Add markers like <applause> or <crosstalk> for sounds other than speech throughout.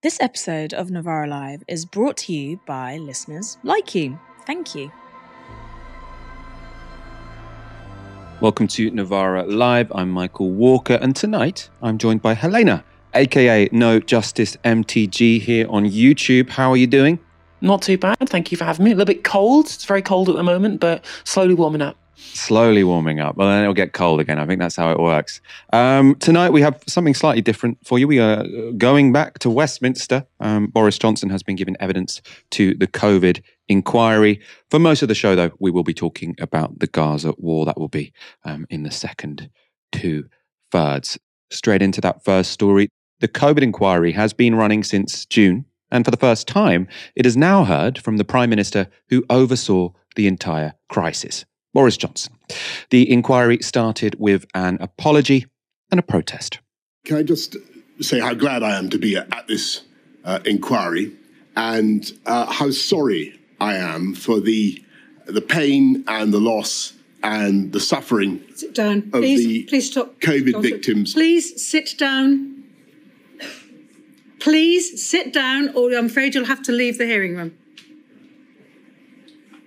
This episode of Novara Live is brought to you by listeners like you. Thank you. Welcome to Novara Live. I'm Michael Walker, and tonight I'm joined by Helena, aka No Justice MTG, here on YouTube. How are you doing? Not too bad. Thank you for having me. A little bit cold. It's very cold at the moment, but slowly warming up. Slowly warming up. Well, then it'll get cold again. I think that's how it works. Um, tonight we have something slightly different for you. We are going back to Westminster. Um, Boris Johnson has been given evidence to the COVID inquiry. For most of the show, though, we will be talking about the Gaza war. That will be um, in the second two thirds. Straight into that first story. The COVID inquiry has been running since June. And for the first time, it has now heard from the Prime Minister who oversaw the entire crisis, Boris Johnson. The inquiry started with an apology and a protest. Can I just say how glad I am to be at this uh, inquiry and uh, how sorry I am for the the pain and the loss and the suffering Sit down. of Please, the please stop. COVID Don't sit- victims. Please sit down. Please sit down, or I'm afraid you'll have to leave the hearing room.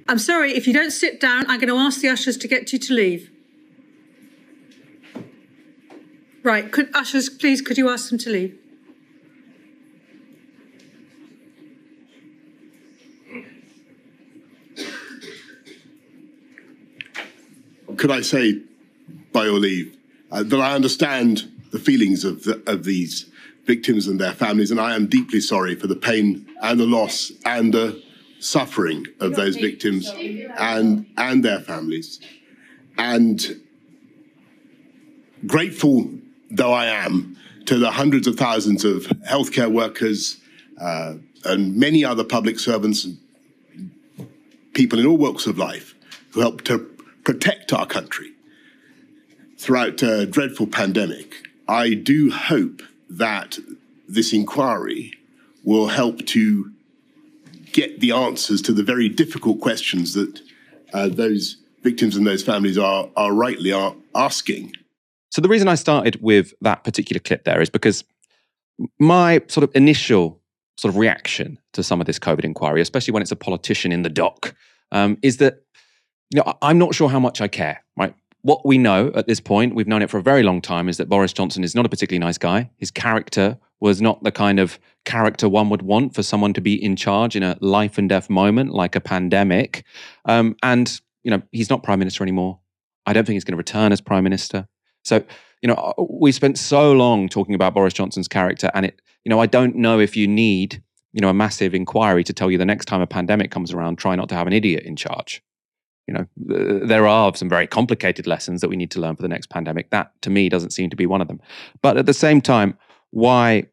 I'm sorry, if you don't sit down, I'm going to ask the ushers to get you to leave. Right, could ushers, please, could you ask them to leave? Could I say, by your leave, uh, that I understand the feelings of the, of these victims and their families, and I am deeply sorry for the pain and the loss and the suffering of those victims and and their families, and grateful though I am to the hundreds of thousands of healthcare workers uh, and many other public servants and people in all walks of life who helped to protect our country throughout a dreadful pandemic. I do hope that this inquiry will help to get the answers to the very difficult questions that uh, those victims and those families are, are rightly are asking. So the reason I started with that particular clip there is because my sort of initial sort of reaction to some of this COVID inquiry, especially when it's a politician in the dock, um, is that you know I'm not sure how much I care. Right, what we know at this point, we've known it for a very long time, is that Boris Johnson is not a particularly nice guy. His character was not the kind of character one would want for someone to be in charge in a life and death moment like a pandemic. Um, and you know he's not prime minister anymore. I don't think he's going to return as prime minister. So, you know, uh, we spent so long talking about Boris Johnson's character, and it, you know, I don't know if you need, you know, a massive inquiry to tell you the next time a pandemic comes around, try not to have an idiot in charge. You know, there are some very complicated lessons that we need to learn for the next pandemic. That, to me, doesn't seem to be one of them. But at the same time, why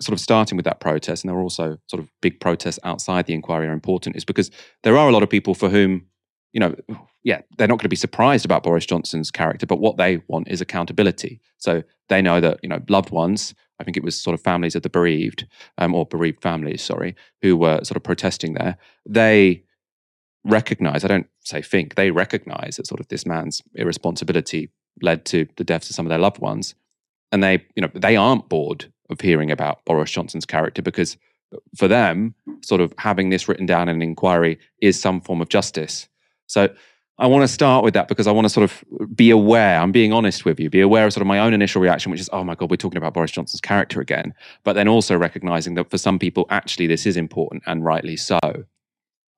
sort of starting with that protest, and there were also sort of big protests outside the inquiry are important, is because there are a lot of people for whom you know, yeah, they're not going to be surprised about Boris Johnson's character, but what they want is accountability. So they know that, you know, loved ones, I think it was sort of families of the bereaved, um, or bereaved families, sorry, who were sort of protesting there, they recognize, I don't say think, they recognize that sort of this man's irresponsibility led to the deaths of some of their loved ones. And they, you know, they aren't bored of hearing about Boris Johnson's character because for them, sort of having this written down in an inquiry is some form of justice. So I want to start with that because I want to sort of be aware. I'm being honest with you, be aware of sort of my own initial reaction, which is, oh my God, we're talking about Boris Johnson's character again. But then also recognizing that for some people, actually, this is important and rightly so.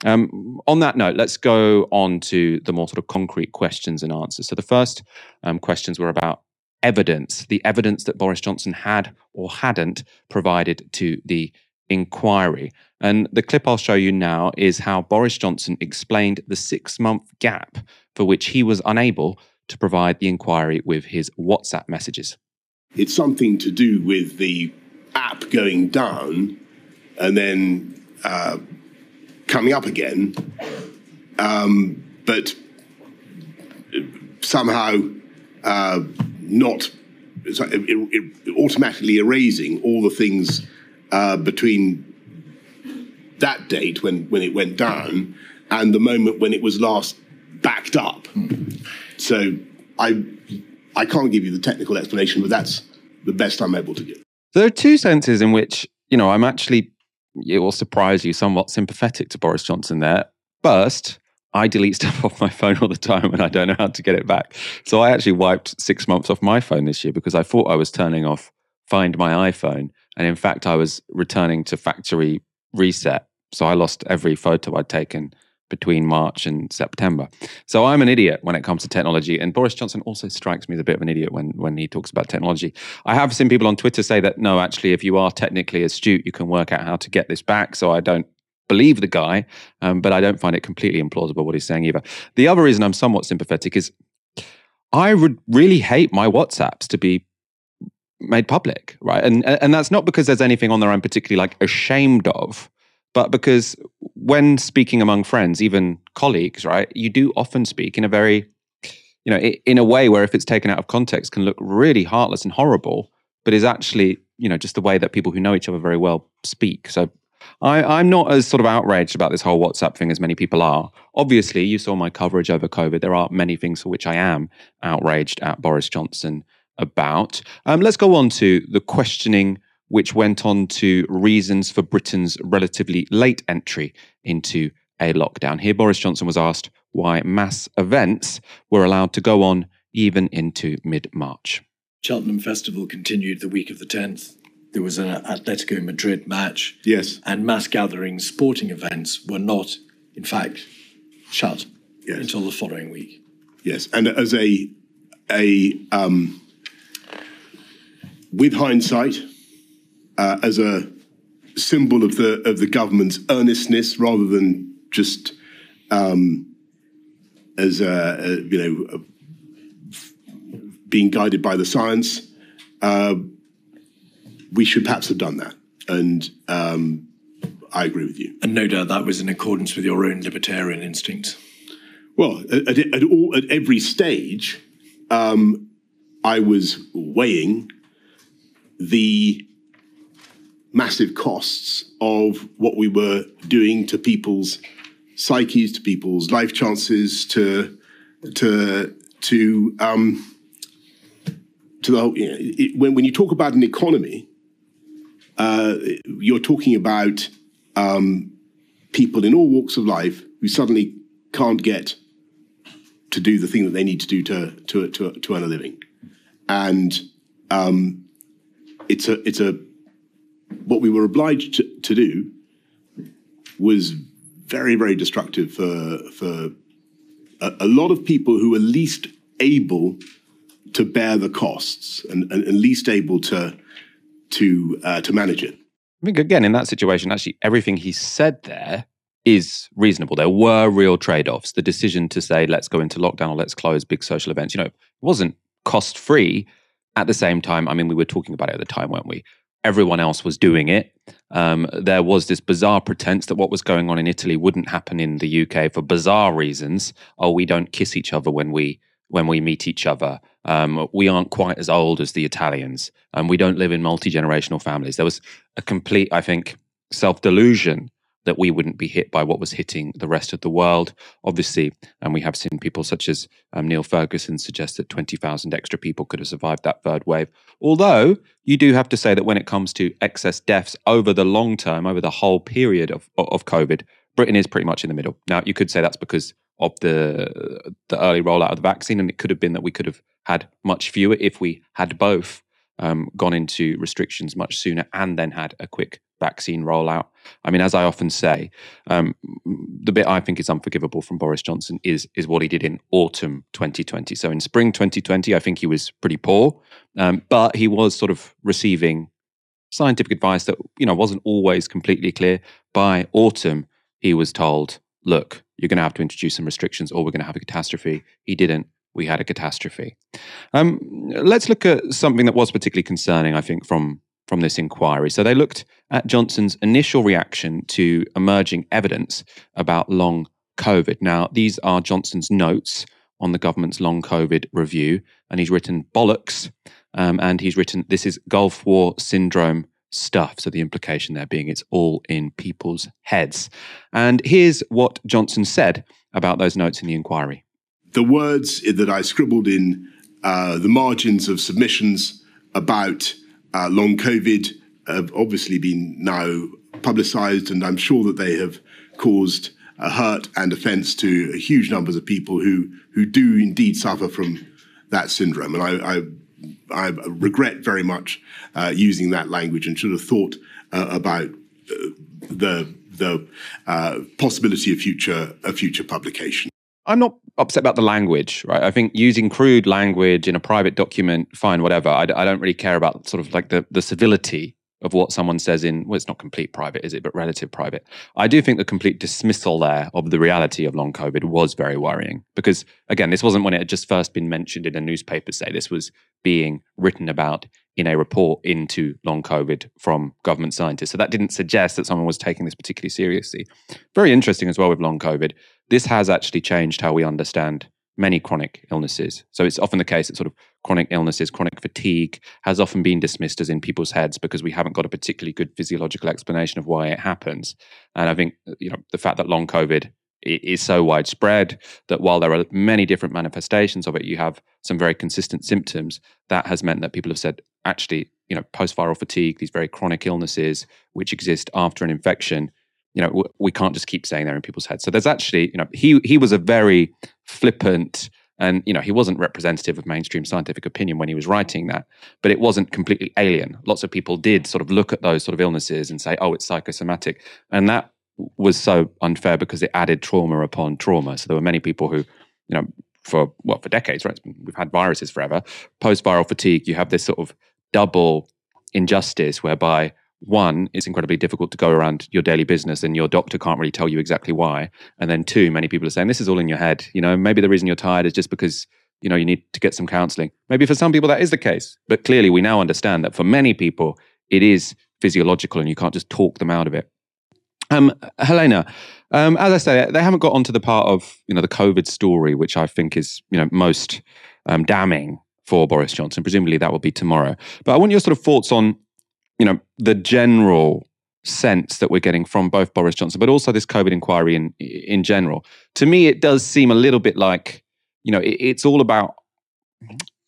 Um, on that note, let's go on to the more sort of concrete questions and answers. So the first um, questions were about evidence, the evidence that Boris Johnson had or hadn't provided to the inquiry. And the clip I'll show you now is how Boris Johnson explained the six month gap for which he was unable to provide the inquiry with his WhatsApp messages. It's something to do with the app going down and then uh, coming up again, um, but somehow uh, not it, it, automatically erasing all the things uh, between that date when, when it went down and the moment when it was last backed up. So I I can't give you the technical explanation, but that's the best I'm able to give. There are two senses in which you know, I'm actually, it will surprise you, somewhat sympathetic to Boris Johnson there. First, I delete stuff <laughs> off my phone all the time and I don't know how to get it back. So I actually wiped six months off my phone this year because I thought I was turning off Find My iPhone. And in fact, I was returning to factory reset. So I lost every photo I'd taken between March and September. So I'm an idiot when it comes to technology. And Boris Johnson also strikes me as a bit of an idiot when, when he talks about technology. I have seen people on Twitter say that no, actually, if you are technically astute, you can work out how to get this back. So I don't believe the guy, um, but I don't find it completely implausible what he's saying either. The other reason I'm somewhat sympathetic is I would really hate my WhatsApps to be made public, right? And and that's not because there's anything on there I'm particularly like ashamed of but because when speaking among friends, even colleagues, right, you do often speak in a very, you know, in a way where if it's taken out of context can look really heartless and horrible, but is actually, you know, just the way that people who know each other very well speak. So I, I'm not as sort of outraged about this whole WhatsApp thing as many people are. Obviously, you saw my coverage over COVID. There are many things for which I am outraged at Boris Johnson about. Um, let's go on to the questioning which went on to reasons for Britain's relatively late entry into a lockdown. Here, Boris Johnson was asked why mass events were allowed to go on even into mid March. Cheltenham Festival continued the week of the 10th. There was an Atletico Madrid match. Yes. And mass gatherings, sporting events were not, in fact, shut yes. until the following week. Yes. And as a, a um, with hindsight, uh, as a symbol of the of the government's earnestness rather than just um, as a, a, you know a, being guided by the science. Uh, we should perhaps have done that, and um, I agree with you. And no doubt that was in accordance with your own libertarian instincts. Well, at, at, all, at every stage, um, I was weighing the massive costs of what we were doing to people's psyches, to people's life chances, to to to um, to the whole. You know, it, when when you talk about an economy, uh, you're talking about um, people in all walks of life who suddenly can't get to do the thing that they need to do to to to, to earn a living, and um, it's a it's a what we were obliged to, to do was very, very destructive for, for a, a, lot of people who are least able to bear the costs and, and, and least able to, to, uh, to manage it. I think, again, in that situation, actually, everything he said there is reasonable. There were real trade offs. The decision to say, let's go into lockdown or let's close big social events, you know, wasn't cost free. At the same time, I mean, we were talking about it at the time, weren't we? everyone else was doing it. Um, there was this bizarre pretense that what was going on in Italy wouldn't happen in the UK for bizarre reasons. Oh, we don't kiss each other when we when we meet each other. Um, we aren't quite as old as the Italians, and we don't live in multi generational families. There was a complete, I think, self delusion that we wouldn't be hit by what was hitting the rest of the world. Obviously, and we have seen people such as um, Neil Ferguson suggest that 20,000 extra people could have survived that third wave. Although you do have to say that when it comes to excess deaths over the long term, over the whole period of, of COVID, Britain is pretty much in the middle. Now, you could say that's because of the the early rollout of the vaccine, and it could have been that we could have had much fewer if we had both um, gone into restrictions much sooner and then had a quick vaccine rollout. I mean, as I often say, um, the bit I think is unforgivable from Boris Johnson is is what he did in autumn 2020. So in spring 2020, I think he was pretty poor, um, but he was sort of receiving scientific advice that you know wasn't always completely clear. By autumn, he was told, "Look, you're going to have to introduce some restrictions, or we're going to have a catastrophe." He didn't. We had a catastrophe. Um, let's look at something that was particularly concerning, I think, from from this inquiry. So they looked at Johnson's initial reaction to emerging evidence about long COVID. Now, these are Johnson's notes on the government's long COVID review, and he's written bollocks, um, and he's written this is Gulf War syndrome stuff. So the implication there being it's all in people's heads. And here's what Johnson said about those notes in the inquiry. The words that I scribbled in uh, the margins of submissions about uh, long COVID have obviously been now publicised, and I'm sure that they have caused a hurt and offence to huge numbers of people who who do indeed suffer from that syndrome. And I, I, I regret very much uh, using that language and should have thought uh, about uh, the the uh, possibility of future a future publication. I'm not upset about the language, right? I think using crude language in a private document, fine, whatever. I, I don't really care about sort of like the the civility of what someone says in well it's not complete private is it but relative private. I do think the complete dismissal there of the reality of long covid was very worrying because again this wasn't when it had just first been mentioned in a newspaper say this was being written about in a report into long covid from government scientists. So that didn't suggest that someone was taking this particularly seriously. Very interesting as well with long covid. This has actually changed how we understand many chronic illnesses. So it's often the case that sort of chronic illnesses, chronic fatigue has often been dismissed as in people's heads because we haven't got a particularly good physiological explanation of why it happens. And I think you know the fact that long COVID is so widespread that while there are many different manifestations of it, you have some very consistent symptoms. That has meant that people have said, actually, you know, post-viral fatigue, these very chronic illnesses which exist after an infection, you know, we can't just keep saying they're in people's heads. So there's actually, you know, he he was a very flippant and you know he wasn't representative of mainstream scientific opinion when he was writing that but it wasn't completely alien. Lots of people did sort of look at those sort of illnesses and say oh it's psychosomatic. And that was so unfair because it added trauma upon trauma. So there were many people who you know for what for decades right? We've had viruses forever. Post viral fatigue you have this sort of double injustice whereby one, it's incredibly difficult to go around your daily business and your doctor can't really tell you exactly why. And then two, many people are saying this is all in your head. You know, maybe the reason you're tired is just because, you know, you need to get some counseling. Maybe for some people that is the case. But clearly we now understand that for many people it is physiological and you can't just talk them out of it. Um, Helena, um, as I say, they haven't got onto the part of you know the COVID story, which I think is you know most um, damning for Boris Johnson. Presumably that will be tomorrow. But I want your sort of thoughts on you know, the general sense that we're getting from both Boris Johnson, but also this COVID inquiry in in general. To me, it does seem a little bit like, you know, it, it's all about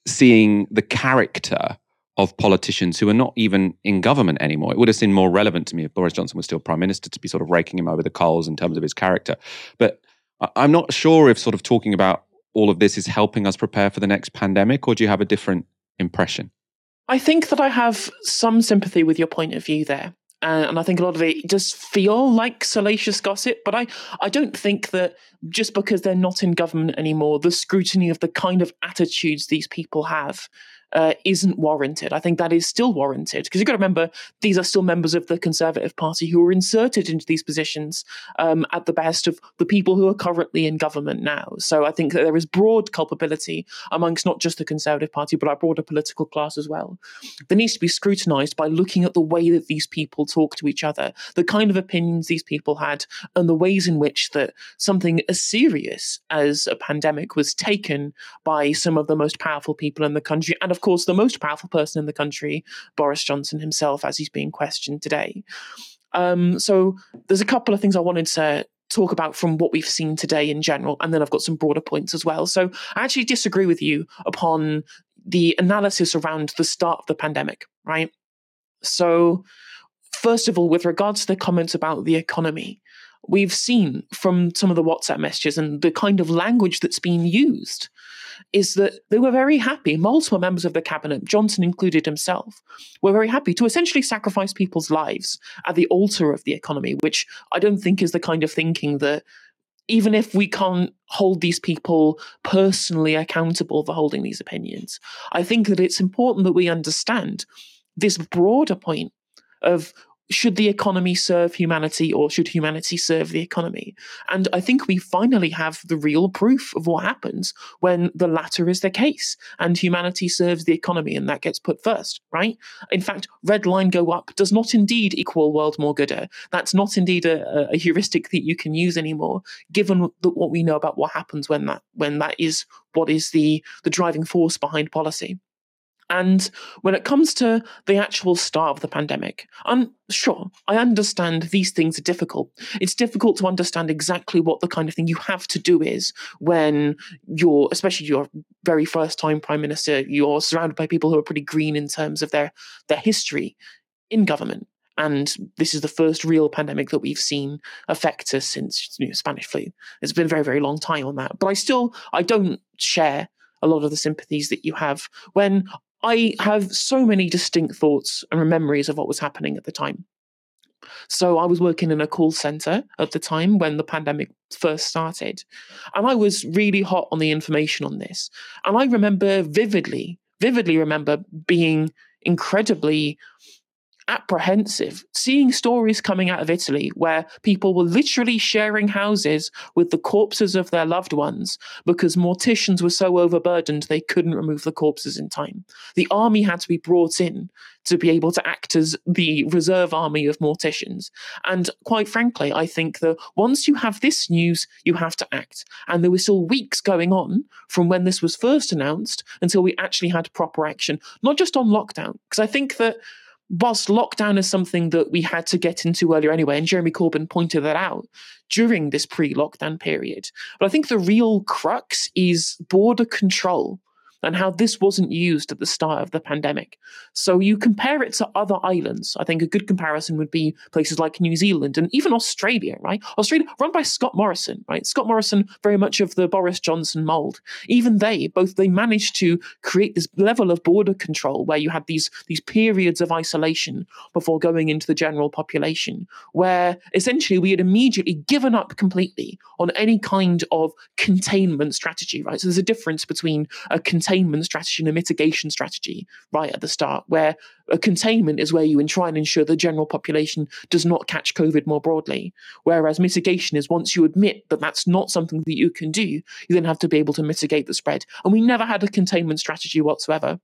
seeing the character of politicians who are not even in government anymore. It would have seemed more relevant to me if Boris Johnson was still prime minister to be sort of raking him over the coals in terms of his character. But I'm not sure if sort of talking about all of this is helping us prepare for the next pandemic, or do you have a different impression? I think that I have some sympathy with your point of view there. Uh, and I think a lot of it does feel like salacious gossip, but I, I don't think that just because they're not in government anymore, the scrutiny of the kind of attitudes these people have uh, isn't warranted. I think that is still warranted because you've got to remember these are still members of the Conservative Party who were inserted into these positions um, at the best of the people who are currently in government now. So I think that there is broad culpability amongst not just the Conservative Party but our broader political class as well. There needs to be scrutinised by looking at the way that these people talk to each other, the kind of opinions these people had, and the ways in which that something as serious as a pandemic was taken by some of the most powerful people in the country and of course, the most powerful person in the country, Boris Johnson himself, as he's being questioned today. Um, so there's a couple of things I wanted to talk about from what we've seen today in general, and then I've got some broader points as well. So I actually disagree with you upon the analysis around the start of the pandemic, right? So, first of all, with regards to the comments about the economy, we've seen from some of the WhatsApp messages and the kind of language that's been used is that they were very happy, multiple members of the cabinet, Johnson included himself, were very happy to essentially sacrifice people's lives at the altar of the economy, which I don't think is the kind of thinking that even if we can't hold these people personally accountable for holding these opinions, I think that it's important that we understand this broader point of should the economy serve humanity or should humanity serve the economy? And I think we finally have the real proof of what happens when the latter is the case and humanity serves the economy and that gets put first, right? In fact, red line go up does not indeed equal world more gooder. Uh, that's not indeed a, a heuristic that you can use anymore, given the, what we know about what happens when that when that is what is the the driving force behind policy. And when it comes to the actual start of the pandemic, I'm sure I understand these things are difficult. It's difficult to understand exactly what the kind of thing you have to do is when you're, especially your very first time prime minister, you're surrounded by people who are pretty green in terms of their their history in government. And this is the first real pandemic that we've seen affect us since you know, Spanish flu. It's been a very, very long time on that. But I still, I don't share a lot of the sympathies that you have when I have so many distinct thoughts and memories of what was happening at the time. So I was working in a call center at the time when the pandemic first started. And I was really hot on the information on this. And I remember vividly, vividly remember being incredibly apprehensive seeing stories coming out of Italy where people were literally sharing houses with the corpses of their loved ones because morticians were so overburdened they couldn't remove the corpses in time. The army had to be brought in to be able to act as the reserve army of morticians. And quite frankly, I think that once you have this news, you have to act. And there were still weeks going on from when this was first announced until we actually had proper action, not just on lockdown. Because I think that whilst lockdown is something that we had to get into earlier anyway, and Jeremy Corbyn pointed that out during this pre lockdown period. But I think the real crux is border control and how this wasn't used at the start of the pandemic. So you compare it to other islands. I think a good comparison would be places like New Zealand and even Australia, right? Australia run by Scott Morrison, right? Scott Morrison, very much of the Boris Johnson mold. Even they, both they managed to create this level of border control where you had these these periods of isolation before going into the general population, where essentially we had immediately given up completely on any kind of containment strategy, right? So there's a difference between a containment containment strategy and a mitigation strategy right at the start, where a containment is where you try and ensure the general population does not catch COVID more broadly. Whereas mitigation is once you admit that that's not something that you can do, you then have to be able to mitigate the spread. And we never had a containment strategy whatsoever.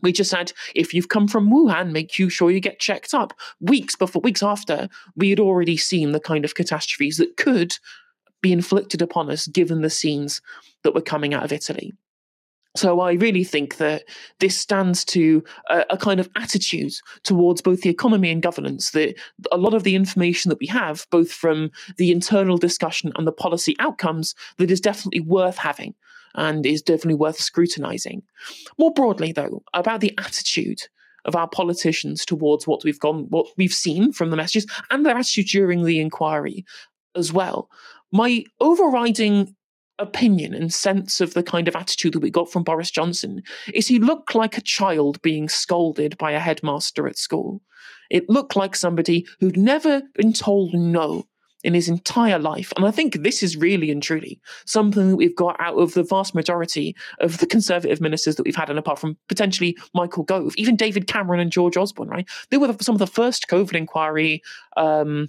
We just said, if you've come from Wuhan, make you sure you get checked up. Weeks before, weeks after, we had already seen the kind of catastrophes that could be inflicted upon us given the scenes that were coming out of Italy. So I really think that this stands to a, a, kind of attitude towards both the economy and governance that a lot of the information that we have, both from the internal discussion and the policy outcomes, that is definitely worth having and is definitely worth scrutinizing. More broadly, though, about the attitude of our politicians towards what we've gone, what we've seen from the messages, and their attitude during the inquiry as well. My overriding opinion and sense of the kind of attitude that we got from Boris Johnson is he looked like a child being scolded by a headmaster at school. It looked like somebody who'd never been told no in his entire life. And I think this is really and truly something that we've got out of the vast majority of the Conservative ministers that we've had, and apart from potentially Michael Gove, even David Cameron and George Osborne, right? They were some of the first COVID inquiry um,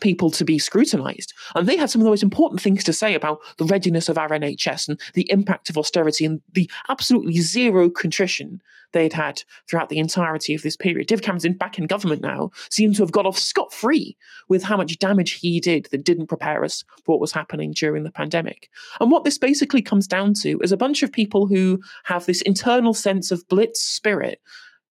people to be scrutinized. And they had some of the most important things to say about the readiness of our NHS and the impact of austerity and the absolutely zero contrition they'd had throughout the entirety of this period. David Cameron's in, back in government now, seems to have got off scot free with how much damage he did that didn't prepare us for what was happening during the pandemic. And what this basically comes down to is a bunch of people who have this internal sense of blitz spirit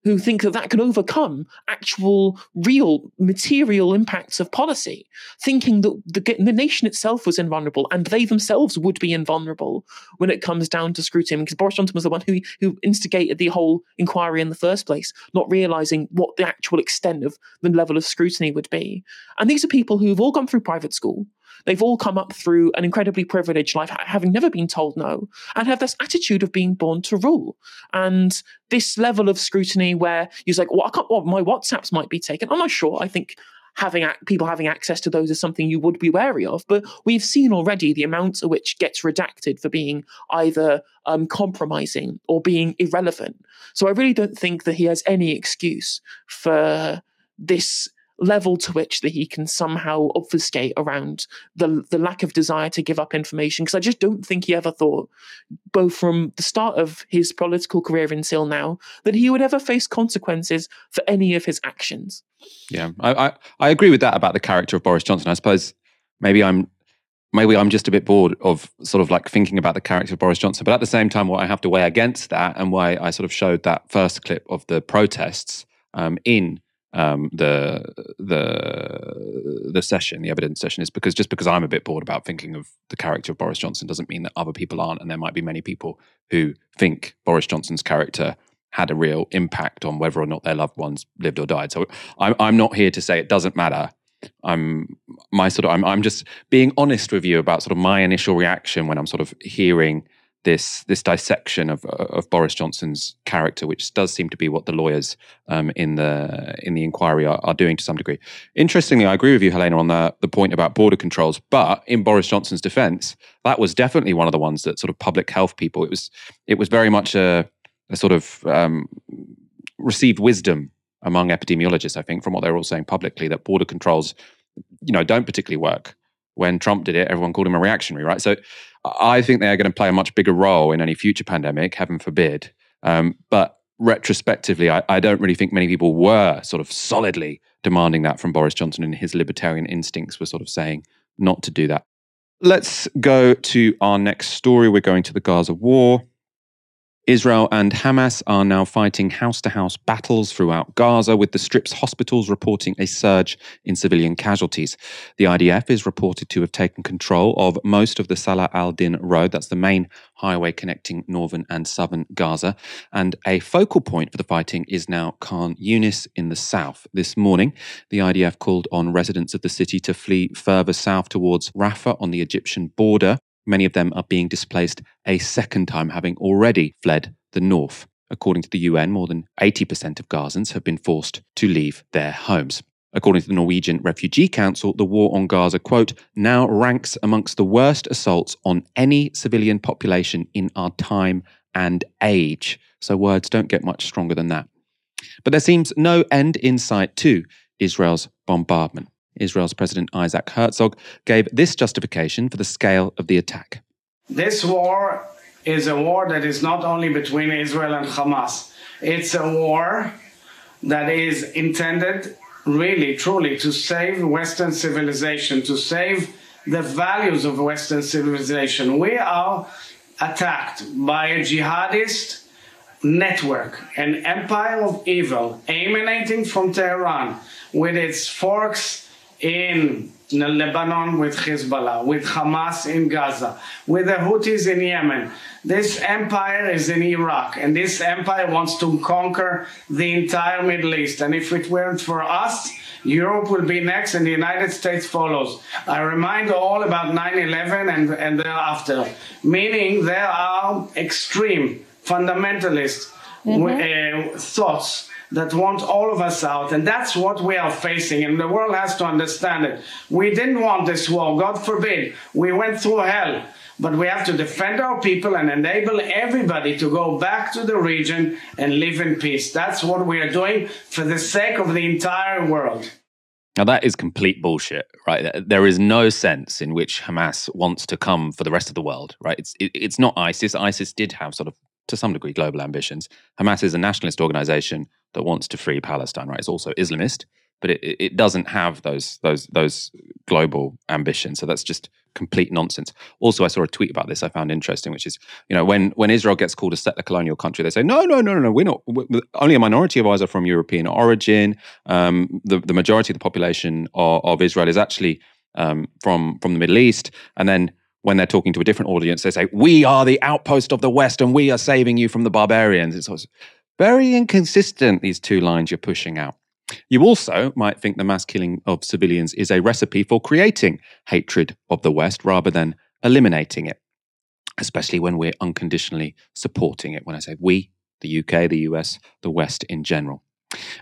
who think that that can overcome actual, real, material impacts of policy, thinking that the, the, nation itself was invulnerable and they themselves would be invulnerable when it comes down to scrutiny. Because Boris Johnson was the one who, who instigated the whole inquiry in the first place, not realizing what the actual extent of the level of scrutiny would be. And these are people who've all gone through private school, They've all come up through an incredibly privileged life, having never been told no, and have this attitude of being born to rule. And this level of scrutiny where you're like, well, I can't, well, my WhatsApps might be taken. I'm not sure. I think having people having access to those is something you would be wary of. But we've seen already the amount at which gets redacted for being either um, compromising or being irrelevant. So I really don't think that he has any excuse for this level to which that he can somehow obfuscate around the the lack of desire to give up information because I just don't think he ever thought both from the start of his political career until now that he would ever face consequences for any of his actions. Yeah, I, I, I agree with that about the character of Boris Johnson. I suppose maybe I'm maybe I'm just a bit bored of sort of like thinking about the character of Boris Johnson. But at the same time, what I have to weigh against that and why I sort of showed that first clip of the protests um, in um, the the the session, the evidence session, is because just because I'm a bit bored about thinking of the character of Boris Johnson doesn't mean that other people aren't, and there might be many people who think Boris Johnson's character had a real impact on whether or not their loved ones lived or died. So I'm, I'm not here to say it doesn't matter. I'm my sort of I'm, I'm just being honest with you about sort of my initial reaction when I'm sort of hearing this this dissection of of Boris Johnson's character, which does seem to be what the lawyers um, in the in the inquiry are, are, doing to some degree. Interestingly, I agree with you, Helena, on the the point about border controls. But in Boris Johnson's defence, that was definitely one of the ones that sort of public health people. It was it was very much a, a sort of um, received wisdom among epidemiologists. I think from what they're all saying publicly that border controls, you know, don't particularly work. When Trump did it, everyone called him a reactionary, right? So I think they are going to play a much bigger role in any future pandemic, heaven forbid. Um, but retrospectively, I, I, don't really think many people were sort of solidly demanding that from Boris Johnson, and his libertarian instincts were sort of saying not to do that. Let's go to our next story. We're going to the Gaza war. Israel and Hamas are now fighting house to house battles throughout Gaza, with the Strip's hospitals reporting a surge in civilian casualties. The IDF is reported to have taken control of most of the Salah al Din Road, that's the main highway connecting northern and southern Gaza. And a focal point for the fighting is now Khan Yunis in the south. This morning, the IDF called on residents of the city to flee further south towards Rafah on the Egyptian border. Many of them are being displaced a second time, having already fled the north. According to the UN, more than 80% of Gazans have been forced to leave their homes. According to the Norwegian Refugee Council, the war on Gaza, quote, now ranks amongst the worst assaults on any civilian population in our time and age. So words don't get much stronger than that. But there seems no end in sight to Israel's bombardment. Israel's President Isaac Herzog gave this justification for the scale of the attack. This war is a war that is not only between Israel and Hamas, it's a war that is intended really, truly to save Western civilization, to save the values of Western civilization. We are attacked by a jihadist network, an empire of evil emanating from Tehran with its forks in Lebanon with Hezbollah, with Hamas in Gaza, with the Houthis in Yemen. This empire is in Iraq, and this empire wants to conquer the entire Middle East. And if it weren't for us, Europe will be next and the United States follows. I remind all about 9 11 and, and thereafter, meaning there are extreme fundamentalist mm-hmm. uh, thoughts that want all of us out. And that's what we are facing. And the world has to understand it. We didn't want this war. God forbid. We went through hell. But we have to defend our people and enable everybody to go back to the region and live in peace. That's what we are doing for the sake of the entire world. Now, that is complete bullshit, right? There is no sense in which Hamas wants to come for the rest of the world, right? It's, it, it's not ISIS. ISIS did have sort of to some degree, global ambitions. Hamas is a nationalist organization that wants to free Palestine, right? It's also Islamist, but it, it doesn't have those those those global ambitions. So that's just complete nonsense. Also, I saw a tweet about this I found interesting, which is you know when when Israel gets called a settler colonial country, they say no, no, no, no, no. We're not. We're, only a minority of ours are from European origin. Um, the the majority of the population of, of Israel is actually um, from from the Middle East, and then when they're talking to a different audience, they say, We are the outpost of the West and we are saving you from the barbarians. It's very inconsistent, these two lines you're pushing out. You also might think the mass killing of civilians is a recipe for creating hatred of the West rather than eliminating it, especially when we're unconditionally supporting it. When I say we, the UK, the US, the West in general.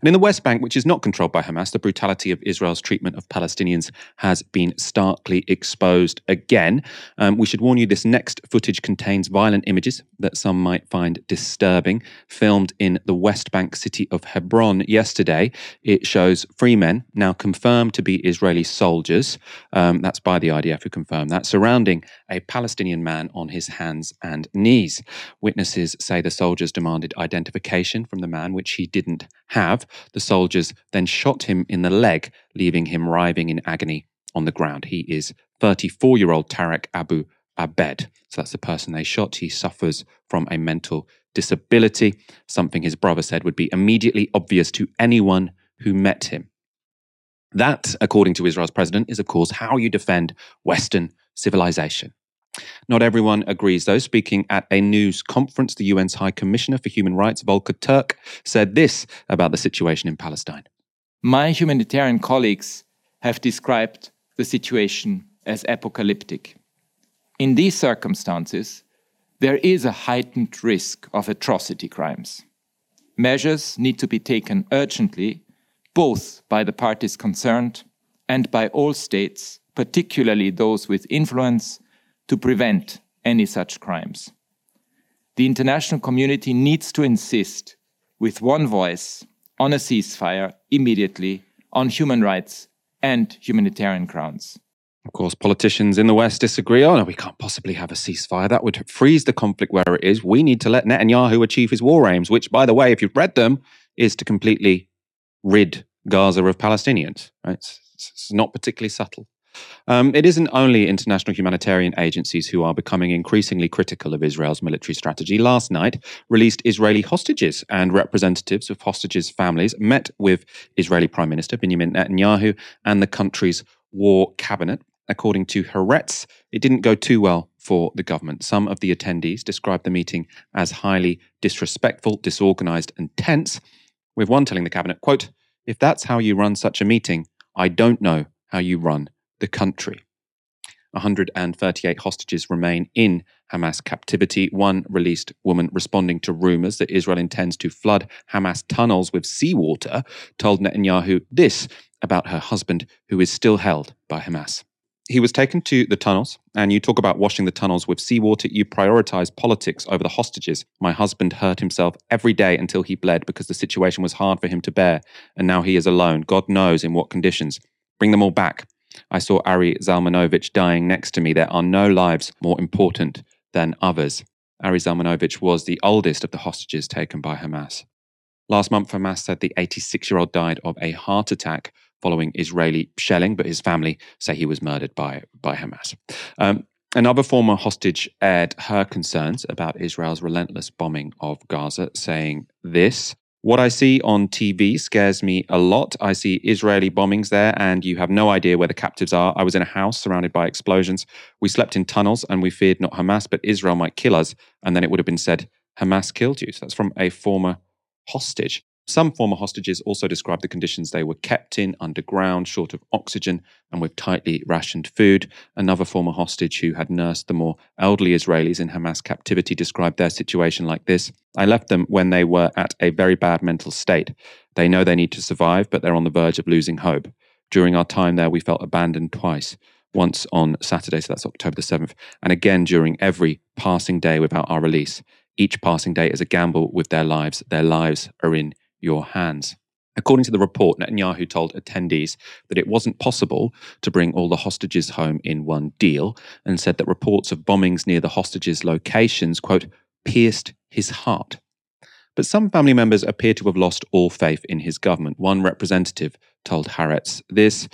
And in the West Bank, which is not controlled by Hamas, the brutality of Israel's treatment of Palestinians has been starkly exposed again. Um, we should warn you this next footage contains violent images that some might find disturbing. Filmed in the West Bank city of Hebron yesterday, it shows three men, now confirmed to be Israeli soldiers, um, that's by the IDF who confirmed that, surrounding a Palestinian man on his hands and knees. Witnesses say the soldiers demanded identification from the man, which he didn't have, the soldiers then shot him in the leg, leaving him writhing in agony on the ground. He is 34 year old Tarek Abu Abed. So that's the person they shot. He suffers from a mental disability, something his brother said would be immediately obvious to anyone who met him. That, according to Israel's president, is of course how you defend Western civilization. Not everyone agrees, though. Speaking at a news conference, the UN's High Commissioner for Human Rights, Volker Turk, said this about the situation in Palestine. My humanitarian colleagues have described the situation as apocalyptic. In these circumstances, there is a heightened risk of atrocity crimes. Measures need to be taken urgently, both by the parties concerned and by all states, particularly those with influence, to prevent any such crimes. The international community needs to insist with one voice on a ceasefire immediately on human rights and humanitarian grounds. Of course, politicians in the West disagree. Oh, no, we can't possibly have a ceasefire. That would freeze the conflict where it is. We need to let Netanyahu achieve his war aims, which, by the way, if you've read them, is to completely rid Gaza of Palestinians. Right? It's, it's not particularly subtle. Um, it isn't only international humanitarian agencies who are becoming increasingly critical of Israel's military strategy. Last night, released Israeli hostages and representatives of hostages' families met with Israeli Prime Minister Benjamin Netanyahu and the country's war cabinet. According to Haaretz, it didn't go too well for the government. Some of the attendees described the meeting as highly disrespectful, disorganized, and tense, with one telling the cabinet, quote, if that's how you run such a meeting, I don't know how you run the country. 138 hostages remain in Hamas captivity. One released woman responding to rumors that Israel intends to flood Hamas tunnels with seawater told Netanyahu this about her husband, who is still held by Hamas. He was taken to the tunnels, and you talk about washing the tunnels with seawater. You prioritize politics over the hostages. My husband hurt himself every day until he bled because the situation was hard for him to bear, and now he is alone. God knows in what conditions. Bring them all back. I saw Ari Zalmanovich dying next to me. There are no lives more important than others. Ari Zalmanovich was the oldest of the hostages taken by Hamas. Last month, Hamas said the 86 year old died of a heart attack following Israeli shelling, but his family say he was murdered by, by Hamas. Um, another former hostage aired her concerns about Israel's relentless bombing of Gaza, saying this what I see on TV scares me a lot. I see Israeli bombings there, and you have no idea where the captives are. I was in a house surrounded by explosions. We slept in tunnels, and we feared not Hamas, but Israel might kill us. And then it would have been said, Hamas killed you. So that's from a former hostage. Some former hostages also described the conditions they were kept in underground, short of oxygen, and with tightly rationed food. Another former hostage who had nursed the more elderly Israelis in Hamas captivity described their situation like this I left them when they were at a very bad mental state. They know they need to survive, but they're on the verge of losing hope. During our time there, we felt abandoned twice once on Saturday, so that's October the 7th, and again during every passing day without our release. Each passing day is a gamble with their lives. Their lives are in your hands. According to the report, Netanyahu told attendees that it wasn't possible to bring all the hostages home in one deal and said that reports of bombings near the hostages' locations, quote, pierced his heart. But some family members appear to have lost all faith in his government. One representative told Haaretz this.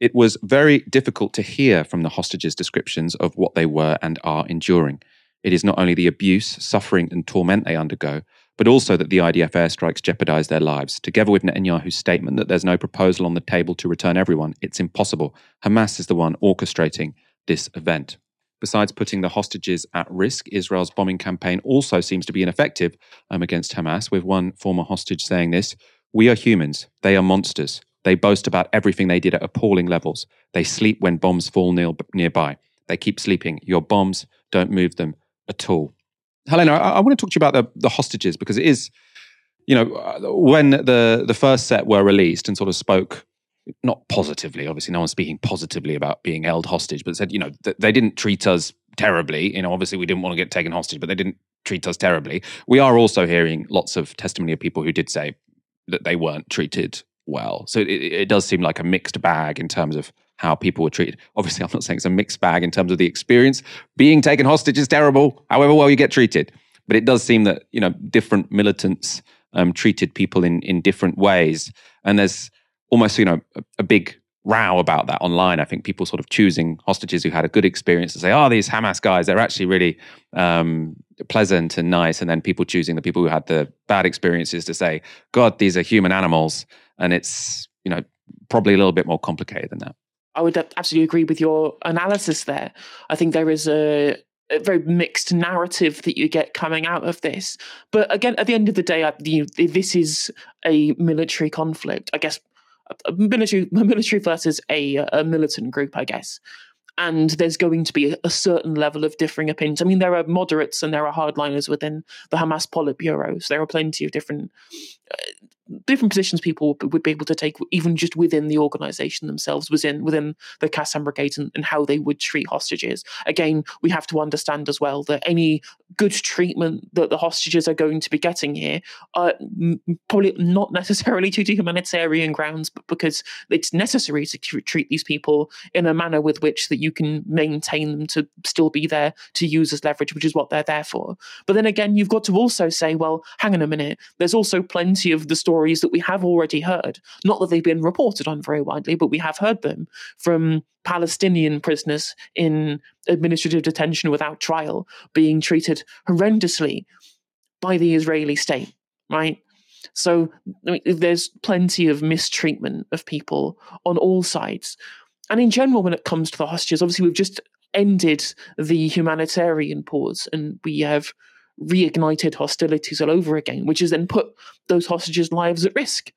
It was very difficult to hear from the hostages' descriptions of what they were and are enduring. It is not only the abuse, suffering, and torment they undergo, but also that the IDF airstrikes jeopardize their lives. Together with Netanyahu's statement that there's no proposal on the table to return everyone, it's impossible. Hamas is the one orchestrating this event. Besides putting the hostages at risk, Israel's bombing campaign also seems to be ineffective um, against Hamas, with one former hostage saying this We are humans, they are monsters. They boast about everything they did at appalling levels. They sleep when bombs fall near, nearby. They keep sleeping. Your bombs don't move them at all. Helena, I, I want to talk to you about the, the hostages because it is, you know, uh, when the the first set were released and sort of spoke not positively, obviously, no one's speaking positively about being held hostage, but said, you know, th- they didn't treat us terribly. You know, obviously, we didn't want to get taken hostage, but they didn't treat us terribly. We are also hearing lots of testimony of people who did say that they weren't treated well. So it, it does seem like a mixed bag in terms of how people were treated. Obviously, I'm not saying it's a mixed bag in terms of the experience. Being taken hostage is terrible, however well you get treated. But it does seem that, you know, different militants um, treated people in, in different ways. And there's almost, you know, a, a, big row about that online. I think people sort of choosing hostages who had a good experience to say, oh, these Hamas guys, they're actually really um, pleasant and nice. And then people choosing the people who had the bad experiences to say, God, these are human animals. And it's, you know, probably a little bit more complicated than that. I would absolutely agree with your analysis there. I think there is a, a very mixed narrative that you get coming out of this. But again, at the end of the day, you, this is a military conflict. I guess a military, <laughs> military versus a, a militant group, I guess and there's going to be a, certain level of differing opinions. I mean, there are moderates and there are hardliners within the Hamas Politburo. So there are plenty of different uh, different positions people would be able to take even just within the organization themselves within within the Qassam brigade and, and, how they would treat hostages. Again we have to understand as well that any good treatment that the hostages are going to be getting here are probably not necessarily to humanitarian grounds but because it's necessary to treat these people in a manner with which that you can maintain them to still be there to use as leverage which is what they're there for. But then again you've got to also say well hang on a minute there's also plenty of the story stories that we have already heard. Not that they've been reported on very widely, but we have heard them from Palestinian prisoners in administrative detention without trial being treated horrendously by the Israeli state, right? So I mean, there's plenty of mistreatment of people on all sides. And in general, when it comes to the hostages, obviously we've just ended the humanitarian pause and we have reignited hostilities all over again, which has then put those hostages' lives at risk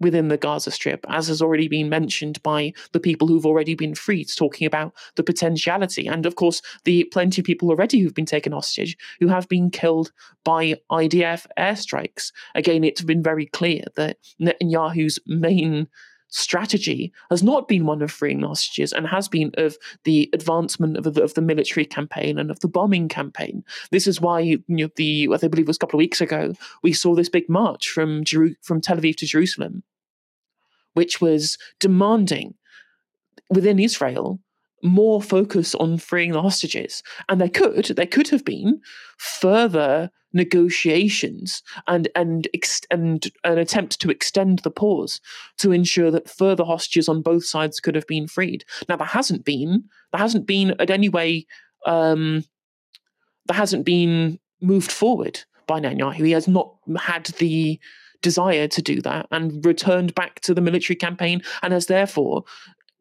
within the Gaza Strip, as has already been mentioned by the people who've already been freed, talking about the potentiality. And of course, the plenty of people already who've been taken hostage who have been killed by IDF airstrikes. Again, it's been very clear that Netanyahu's main strategy has not been one of freeing hostages and has been of the advancement of the, of the military campaign and of the bombing campaign. This is why you know, the I believe it was a couple of weeks ago we saw this big march from Jeru- from Tel Aviv to Jerusalem, which was demanding within Israel more focus on freeing the hostages. And there could, there could have been further negotiations and and and an attempt to extend the pause to ensure that further hostages on both sides could have been freed. Now there hasn't been, there hasn't been in any way, um, there hasn't been moved forward by Netanyahu. He has not had the desire to do that and returned back to the military campaign and has therefore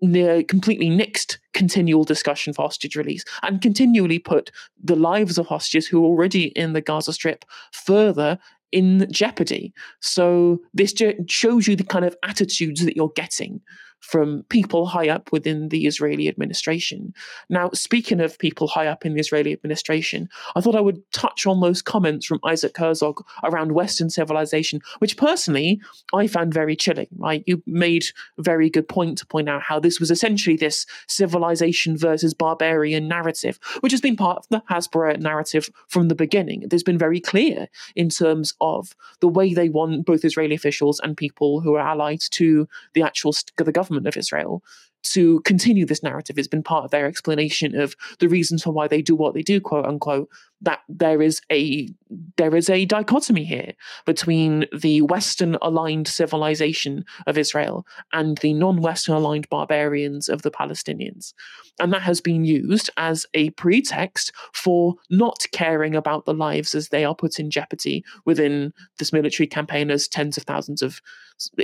Uh, completely nixed continual discussion for hostage release and continually put the lives of hostages who are already in the Gaza Strip further in jeopardy. So this shows you the kind of attitudes that you're getting from people high up within the Israeli administration. Now, speaking of people high up in the Israeli administration, I thought I would touch on those comments from Isaac Herzog around Western civilization, which personally I found very chilling. Right, you made a very good point to point out how this was essentially this civilization versus barbarian narrative, which has been part of the Hasbara narrative from the beginning. It has been very clear in terms of the way they want both Israeli officials and people who are allied to the actual the government government of Israel to continue this narrative. It's been part of their explanation of the reasons for why they do what they do, quote unquote. That there is a there is a dichotomy here between the Western aligned civilization of Israel and the non-Western aligned barbarians of the Palestinians. And that has been used as a pretext for not caring about the lives as they are put in jeopardy within this military campaign as tens of thousands of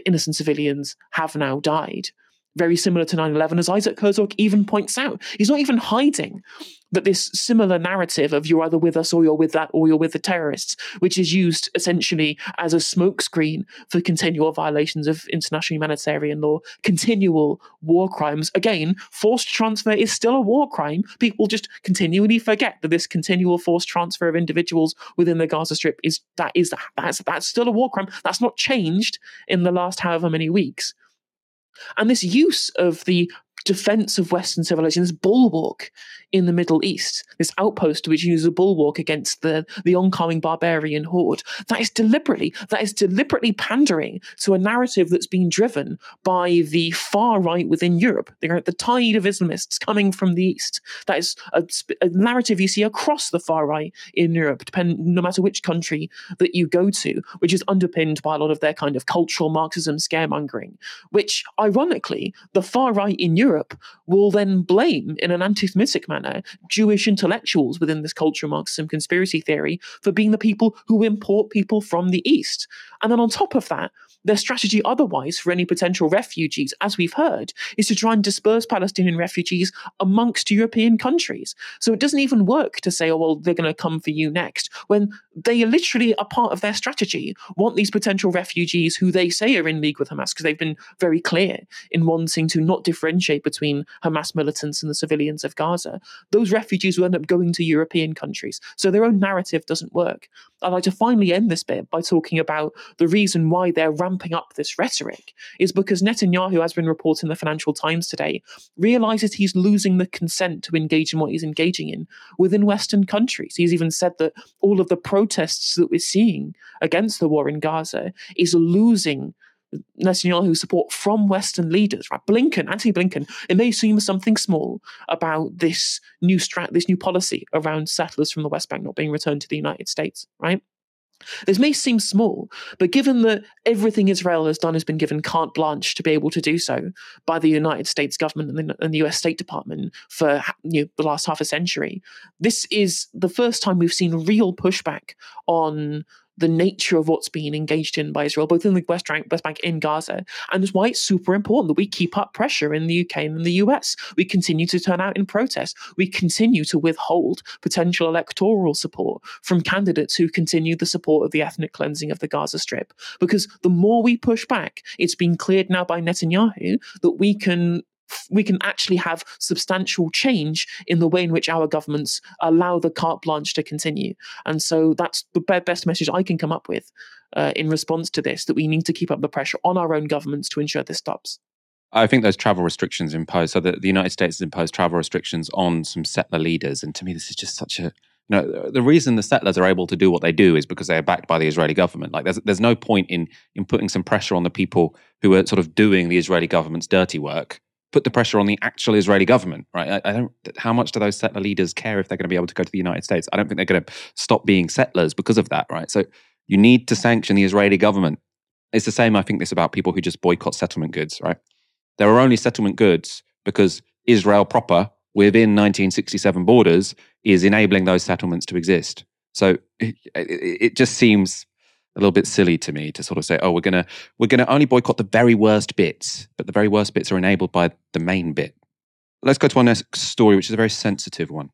innocent civilians have now died very similar to 9 11, as Isaac Herzog even points out. He's not even hiding that this similar narrative of you're either with us or you're with that or you're with the terrorists, which is used essentially as a smokescreen for continual violations of international humanitarian law, continual war crimes. Again, forced transfer is still a war crime. People just continually forget that this continual forced transfer of individuals within the Gaza Strip is that is that's that's still a war crime. That's not changed in the last however many weeks. And this use of the defense of Western civilization, this bulwark in the Middle East, this outpost which uses a bulwark against the, the oncoming barbarian horde, that is deliberately, that is deliberately pandering to a narrative that's been driven by the far right within Europe. The, the tide of Islamists coming from the East. That is a, a narrative you see across the far right in Europe, depend, no matter which country that you go to, which is underpinned by a lot of their kind of cultural Marxism scaremongering, which ironically, the far right in Europe Europe will then blame, in an anti Semitic manner, Jewish intellectuals within this cultural Marxism conspiracy theory for being the people who import people from the East. And then on top of that, their strategy otherwise for any potential refugees, as we've heard, is to try and disperse Palestinian refugees amongst European countries. So it doesn't even work to say, oh, well, they're going to come for you next, when they literally are part of their strategy, want these potential refugees who they say are in league with Hamas, because they've been very clear in wanting to not differentiate between Hamas militants and the civilians of Gaza. Those refugees will end up going to European countries. So their own narrative doesn't work. I'd like to finally end this bit by talking about the reason why they're ramping up this rhetoric is because Netanyahu, has been reported in the Financial Times today, realizes he's losing the consent to engage in what he's engaging in within Western countries. He's even said that all of the protests that we're seeing against the war in Gaza is losing Netanyahu support from Western leaders, right? Blinken, Antony Blinken, it may seem something small about this new strat, this new policy around settlers from the West Bank not being returned to the United States, right? This may seem small, but given that everything Israel has done has been given carte blanche to be able to do so by the United States government and the, and the US State Department for you know, the last half a century, this is the first time we've seen real pushback on the nature of what's being engaged in by Israel, both in the West Bank, West Bank in Gaza, and it's why it's super important that we keep up pressure in the UK and in the US. We continue to turn out in protest. We continue to withhold potential electoral support from candidates who continue the support of the ethnic cleansing of the Gaza Strip. Because the more we push back, it's been cleared now by Netanyahu that we can we can actually have substantial change in the way in which our governments allow the carte blanche to continue. And so that's the best message I can come up with uh, in response to this that we need to keep up the pressure on our own governments to ensure this stops. I think those travel restrictions imposed, so that the United States has imposed travel restrictions on some settler leaders. And to me, this is just such a, you know, the reason the settlers are able to do what they do is because they are backed by the Israeli government. Like, there's there's no point in in putting some pressure on the people who are sort of doing the Israeli government's dirty work put the pressure on the actual Israeli government, right? I, I, don't. How much do those settler leaders care if they're going to be able to go to the United States? I don't think they're going to stop being settlers because of that, right? So you need to sanction the Israeli government. It's the same. I think this about people who just boycott settlement goods, right? There are only settlement goods because Israel proper, within 1967 borders, is enabling those settlements to exist. So it, it just seems a little bit silly to me to sort of say, oh, we're gonna we're gonna only boycott the very worst bits, but the very worst bits are enabled by the main bit. Let's go to our next story, which is a very sensitive one.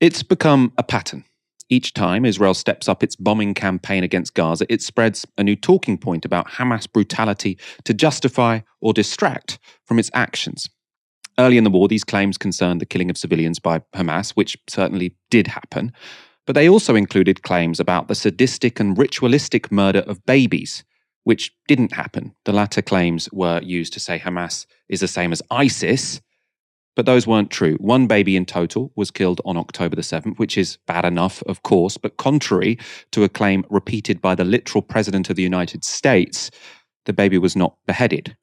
It's become a pattern. Each time Israel steps up its bombing campaign against Gaza, it spreads a new talking point about Hamas brutality to justify or distract from its actions. Early in the war, these claims concerned the killing of civilians by Hamas, which certainly did happen. But they also included claims about the sadistic and ritualistic murder of babies, which didn't happen. The latter claims were used to say Hamas is the same as ISIS, but those weren't true. One baby in total was killed on October the 7th, which is bad enough, of course, but contrary to a claim repeated by the literal president of the United States, the baby was not beheaded.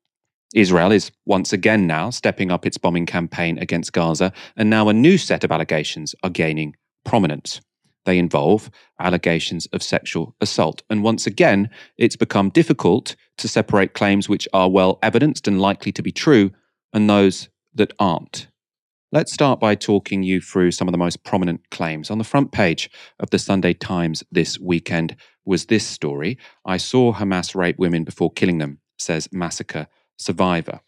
Israel is once again now stepping up its bombing campaign against Gaza, and now a new set of allegations are gaining prominence. They involve allegations of sexual assault. And once again, it's become difficult to separate claims which are well evidenced and likely to be true and those that aren't. Let's start by talking you through some of the most prominent claims. On the front page of the Sunday Times this weekend was this story I saw Hamas rape women before killing them, says massacre survivor.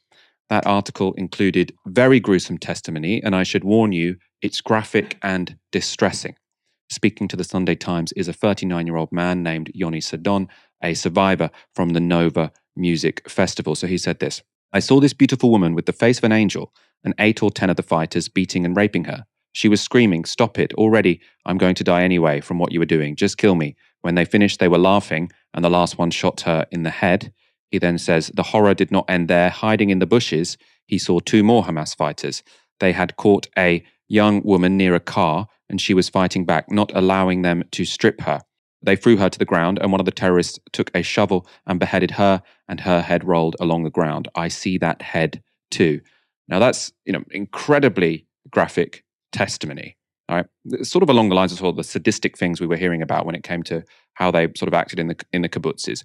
That article included very gruesome testimony, and I should warn you, it's graphic and distressing. Speaking to the Sunday Times is a 39 year old man named Yoni Saadon, a survivor from the Nova Music Festival. So he said this I saw this beautiful woman with the face of an angel and eight or ten of the fighters beating and raping her. She was screaming, Stop it, already, I'm going to die anyway from what you were doing, just kill me. When they finished, they were laughing, and the last one shot her in the head. He then says, The horror did not end there. Hiding in the bushes, he saw two more Hamas fighters. They had caught a young woman near a car and she was fighting back, not allowing them to strip her. They threw her to the ground, and one of the terrorists took a shovel and beheaded her, and her head rolled along the ground. I see that head too. Now that's you know incredibly graphic testimony. All right, it's sort of along the lines of sort of the sadistic things we were hearing about when it came to how they sort of acted in the in the kibbutzes.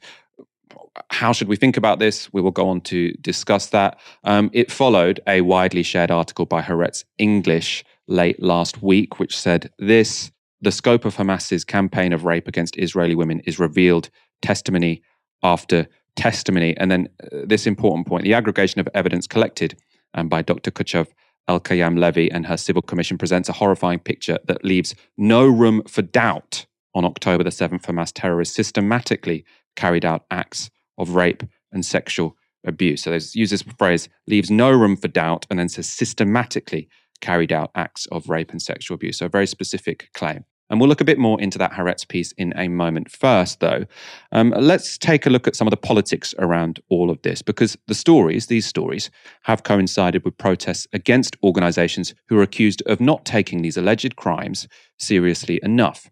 How should we think about this? We will go on to discuss that. Um, it followed a widely shared article by Haaretz English late last week, which said this the scope of Hamas's campaign of rape against Israeli women is revealed testimony after testimony. And then uh, this important point the aggregation of evidence collected um, by Dr. Kochav Elkayam Levy and her civil commission presents a horrifying picture that leaves no room for doubt on October the 7th, Hamas terrorists systematically carried out acts of rape and sexual abuse. So they use this phrase, leaves no room for doubt, and then says systematically carried out acts of rape and sexual abuse. So a very specific claim. And we'll look a bit more into that Haaretz piece in a moment. First, though, um, let's take a look at some of the politics around all of this, because the stories, these stories, have coincided with protests against organizations who are accused of not taking these alleged crimes seriously enough.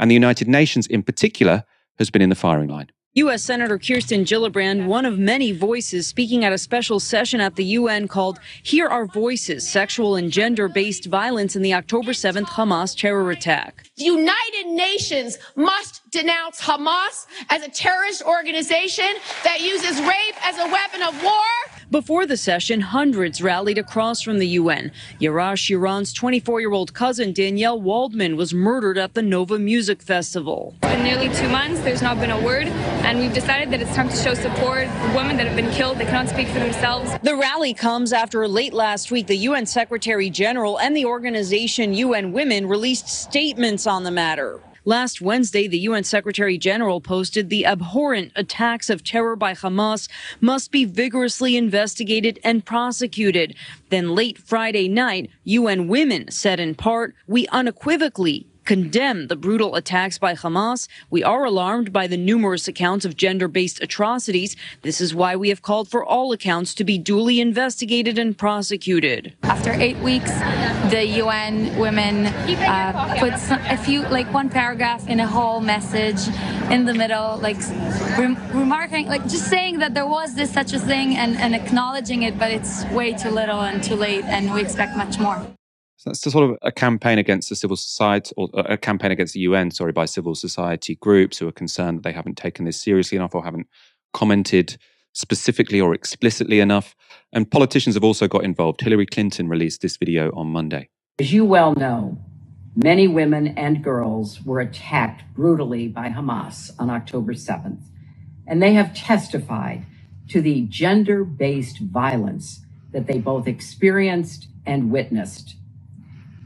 And the United Nations, in particular, has been in the firing line. U.S. Senator Kirsten Gillibrand, one of many voices speaking at a special session at the UN called Hear Our Voices Sexual and Gender Based Violence in the October 7th Hamas Terror Attack. The United Nations must denounce Hamas as a terrorist organization that uses rape as a weapon of war. Before the session, hundreds rallied across from the UN. Yarash Shiran's 24 year old cousin, Danielle Waldman, was murdered at the Nova Music Festival. In nearly two months, there's not been a word, and we've decided that it's time to show support. Women that have been killed, they cannot speak for themselves. The rally comes after late last week, the UN Secretary General and the organization UN Women released statements on the matter. Last Wednesday, the UN Secretary General posted the abhorrent attacks of terror by Hamas must be vigorously investigated and prosecuted. Then late Friday night, UN Women said in part, we unequivocally condemn the brutal attacks by Hamas. We are alarmed by the numerous accounts of gender based atrocities. This is why we have called for all accounts to be duly investigated and prosecuted. After eight weeks, the UN women uh, put a few, like one paragraph in a whole message in the middle, like rem- remarking, like just saying that there was this such a thing and, and acknowledging it, but it's way too little and too late, and we expect much more. That's sort of a campaign against the civil society, or uh, a campaign against the UN, sorry, by civil society groups who are concerned that they haven't taken this seriously enough or haven't commented specifically or explicitly enough. And politicians have also got involved. Hillary Clinton released this video on Monday. As you well know, many women and girls were attacked brutally by Hamas on October 7th, and they have testified to the gender based violence that they both experienced and witnessed.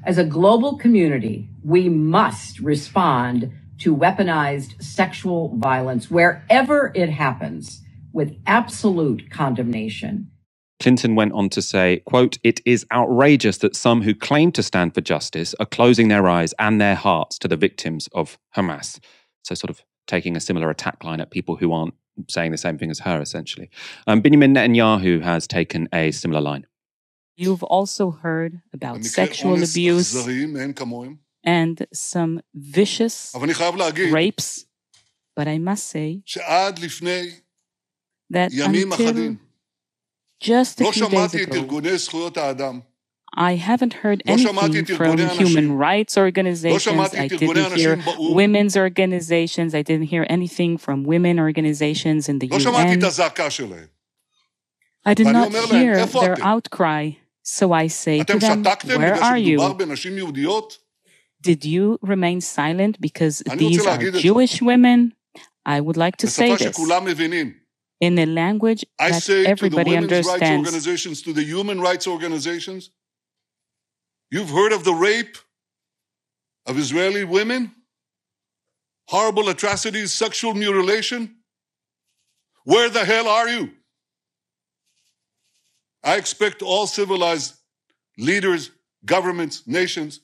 As a global community, we must respond to weaponized sexual violence wherever it happens with absolute condemnation. Clinton went on to say, quote, it is outrageous that some who claim to stand for justice are closing their eyes and their hearts to the victims of Hamas. So sort of taking a similar attack line at people who aren't saying the same thing as her, essentially. Um, Benjamin Netanyahu has taken a similar line. You've also heard about sexual abuse and some vicious rapes. But I must say that until just a few days ago, I haven't heard anything from human rights organizations. I didn't hear women's organizations. I didn't hear anything from women organizations in the UN. I did not hear their outcry. So I say to them, Where are you? Did you remain silent because these are Jewish women? I would like to say this in a language I that say everybody to the women's rights understands. organizations, to the human rights organizations, you've heard of the rape of Israeli women, horrible atrocities, sexual mutilation. Where the hell are you? I expect all civilized leaders, governments, nations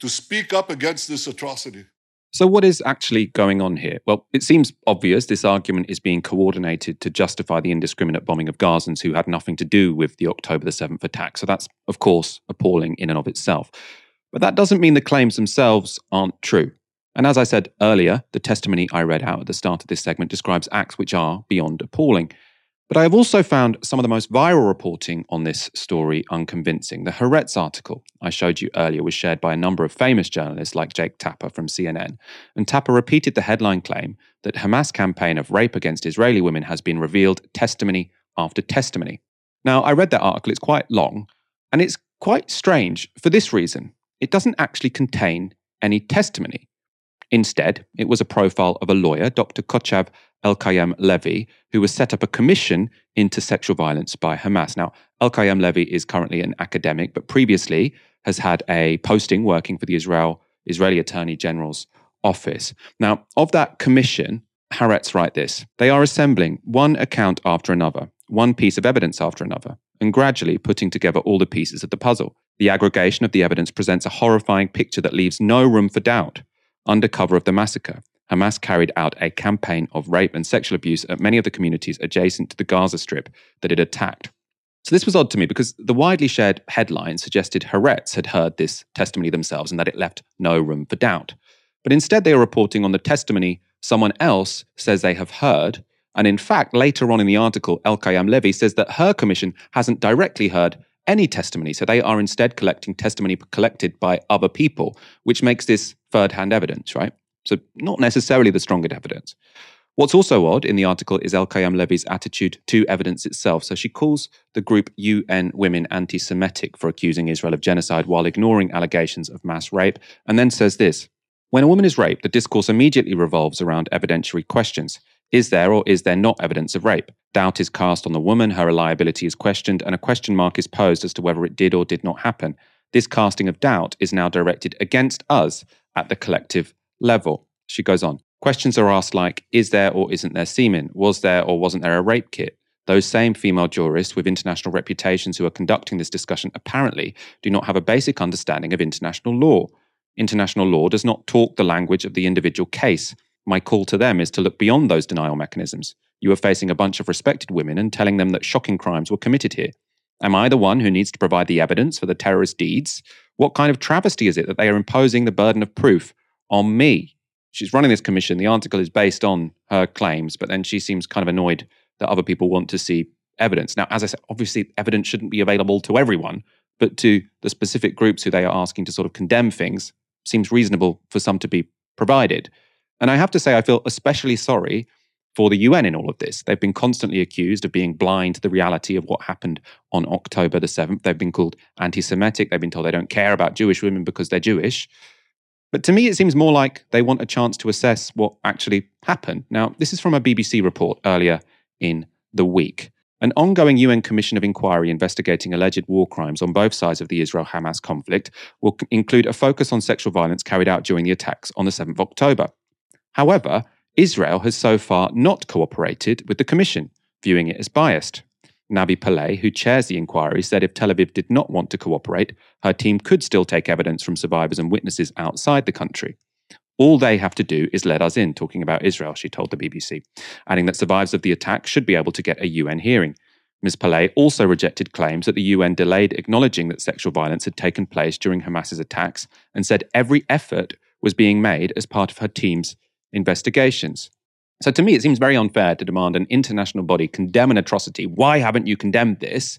to speak up against this atrocity. So, what is actually going on here? Well, it seems obvious this argument is being coordinated to justify the indiscriminate bombing of Gazans who had nothing to do with the October the 7th attack. So, that's, of course, appalling in and of itself. But that doesn't mean the claims themselves aren't true. And as I said earlier, the testimony I read out at the start of this segment describes acts which are beyond appalling. But I have also found some of the most viral reporting on this story unconvincing. The Haaretz article I showed you earlier was shared by a number of famous journalists like Jake Tapper from CNN. And Tapper repeated the headline claim that Hamas campaign of rape against Israeli women has been revealed testimony after testimony. Now, I read that article, it's quite long, and it's quite strange for this reason. It doesn't actually contain any testimony. Instead, it was a profile of a lawyer, Dr. Kochav Elkayam Levy, who has set up a commission into sexual violence by Hamas. Now, Elkayam Levy is currently an academic, but previously has had a posting working for the Israel Israeli Attorney General's office. Now, of that commission, Haaretz write this They are assembling one account after another, one piece of evidence after another, and gradually putting together all the pieces of the puzzle. The aggregation of the evidence presents a horrifying picture that leaves no room for doubt. Under cover of the massacre, Hamas carried out a campaign of rape and sexual abuse at many of the communities adjacent to the Gaza Strip that it attacked. So this was odd to me because the widely shared headline suggested Haaretz had heard this testimony themselves and that it left no room for doubt. But instead, they are reporting on the testimony someone else says they have heard. And in fact, later on in the article, Elkayam Levy says that her commission hasn't directly heard any testimony. So they are instead collecting testimony collected by other people, which makes this third hand evidence, right? So not necessarily the strongest evidence. What's also odd in the article is Elkayam Levy's attitude to evidence itself. So she calls the group UN Women anti Semitic for accusing Israel of genocide while ignoring allegations of mass rape, and then says this When a woman is raped, the discourse immediately revolves around evidentiary questions. Is there or is there not evidence of rape? Doubt is cast on the woman, her reliability is questioned, and a question mark is posed as to whether it did or did not happen. This casting of doubt is now directed against us at the collective level. She goes on. Questions are asked like Is there or isn't there semen? Was there or wasn't there a rape kit? Those same female jurists with international reputations who are conducting this discussion apparently do not have a basic understanding of international law. International law does not talk the language of the individual case. My call to them is to look beyond those denial mechanisms. You are facing a bunch of respected women and telling them that shocking crimes were committed here. Am I the one who needs to provide the evidence for the terrorist deeds? What kind of travesty is it that they are imposing the burden of proof on me? she's running this commission. The article is based on her claims, but then she seems kind of annoyed that other people want to see evidence. Now, as I said, obviously evidence shouldn't be available to everyone, but to the specific groups who they are asking to sort of condemn things, seems reasonable for some to be provided. And I have to say, I feel especially sorry for the UN in all of this. They've been constantly accused of being blind to the reality of what happened on October the 7th. They've been called anti Semitic. They've been told they don't care about Jewish women because they're Jewish. But to me, it seems more like they want a chance to assess what actually happened. Now, this is from a BBC report earlier in the week. An ongoing UN Commission of Inquiry investigating alleged war crimes on both sides of the Israel Hamas conflict will include a focus on sexual violence carried out during the attacks on the 7th of October. However, Israel has so far not cooperated with the Commission, viewing it as biased. Navi Pillay, who chairs the inquiry, said if Tel Aviv did not want to cooperate, her team could still take evidence from survivors and witnesses outside the country. All they have to do is let us in, talking about Israel, she told the BBC, adding that survivors of the attack should be able to get a UN hearing. Ms. Pillay also rejected claims that the UN delayed acknowledging that sexual violence had taken place during Hamas's attacks and said every effort was being made as part of her team's investigations. So to me, it seems very unfair to demand an international body condemn an atrocity. Why haven't you condemned this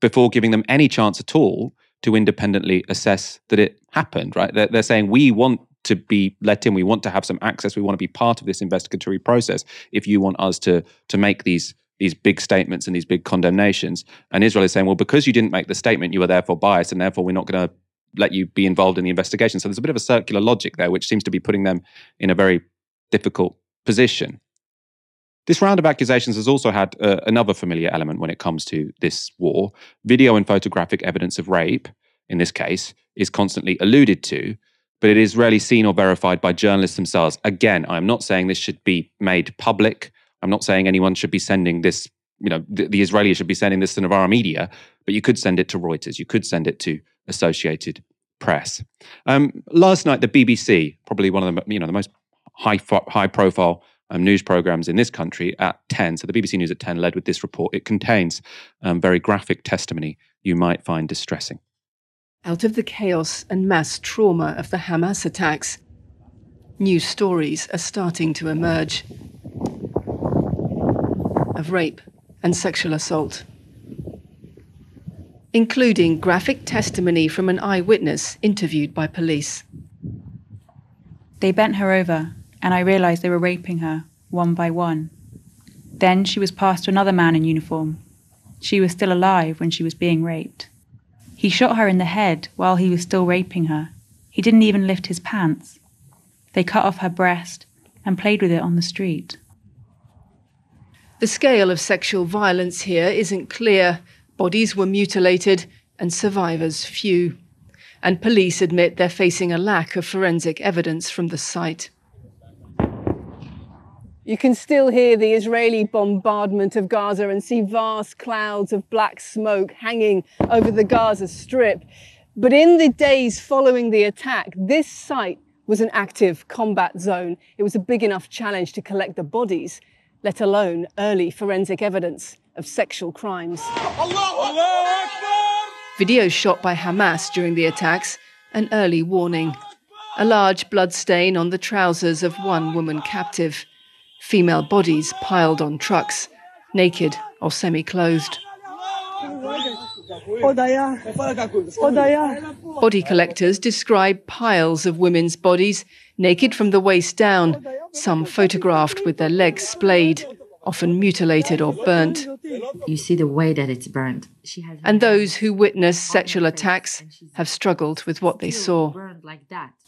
before giving them any chance at all to independently assess that it happened, right? They're, they're saying we want to be let in, we want to have some access, we want to be part of this investigatory process. If you want us to to make these these big statements and these big condemnations, and Israel is saying, well, because you didn't make the statement, you are therefore biased, and therefore we're not going to let you be involved in the investigation. So there's a bit of a circular logic there, which seems to be putting them in a very difficult position. This round of accusations has also had uh, another familiar element when it comes to this war. Video and photographic evidence of rape, in this case, is constantly alluded to, but it is rarely seen or verified by journalists themselves. Again, I'm not saying this should be made public. I'm not saying anyone should be sending this, you know, the, the Israelis should be sending this to Novara Media, but you could send it to Reuters. You could send it to Associated Press. Um, last night, the BBC, probably one of the, you know, the most high, high profile um, news programs in this country at 10. So the BBC News at 10 led with this report. It contains um, very graphic testimony you might find distressing. Out of the chaos and mass trauma of the Hamas attacks, new stories are starting to emerge of rape and sexual assault, including graphic testimony from an eyewitness interviewed by police. They bent her over and I realized they were raping her, one by one. Then she was passed to another man in uniform. She was still alive when she was being raped. He shot her in the head while he was still raping her. He didn't even lift his pants. They cut off her breast and played with it on the street. The scale of sexual violence here isn't clear. Bodies were mutilated and survivors few. And police admit they're facing a lack of forensic evidence from the site. You can still hear the Israeli bombardment of Gaza and see vast clouds of black smoke hanging over the Gaza Strip. But in the days following the attack, this site was an active combat zone. It was a big enough challenge to collect the bodies, let alone early forensic evidence of sexual crimes. Videos shot by Hamas during the attacks, an early warning. A large blood stain on the trousers of one woman captive. Female bodies piled on trucks, naked or semi clothed. Body collectors describe piles of women's bodies, naked from the waist down, some photographed with their legs splayed, often mutilated or burnt. You see the way that it's burnt. and those who witness sexual attacks have struggled with what they saw.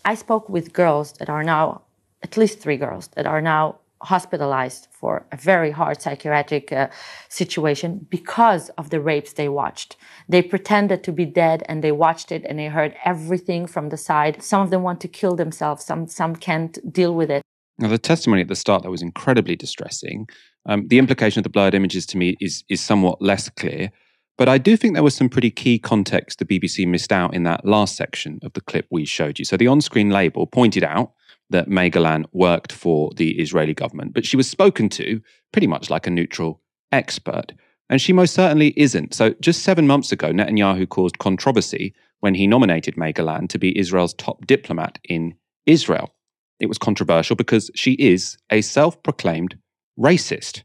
I spoke with girls that are now, at least three girls, that are now hospitalized for a very hard psychiatric uh, situation because of the rapes they watched. They pretended to be dead and they watched it and they heard everything from the side. Some of them want to kill themselves, some, some can't deal with it. Now, the testimony at the start that was incredibly distressing. Um, the implication of the blurred images to me is, is somewhat less clear. But I do think there was some pretty key context the BBC missed out in that last section of the clip we showed you. So the on screen label pointed out that May Golan worked for the Israeli government, but she was spoken to pretty much like a neutral expert. And she most certainly isn't. So just seven months ago, Netanyahu caused controversy when he nominated May Golan to be Israel's top diplomat in Israel. It was controversial because she is a self proclaimed racist.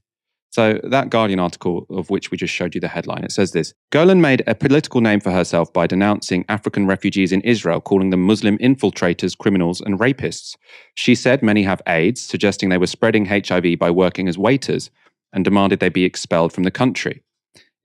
So, that Guardian article, of which we just showed you the headline, it says this Golan made a political name for herself by denouncing African refugees in Israel, calling them Muslim infiltrators, criminals, and rapists. She said many have AIDS, suggesting they were spreading HIV by working as waiters, and demanded they be expelled from the country.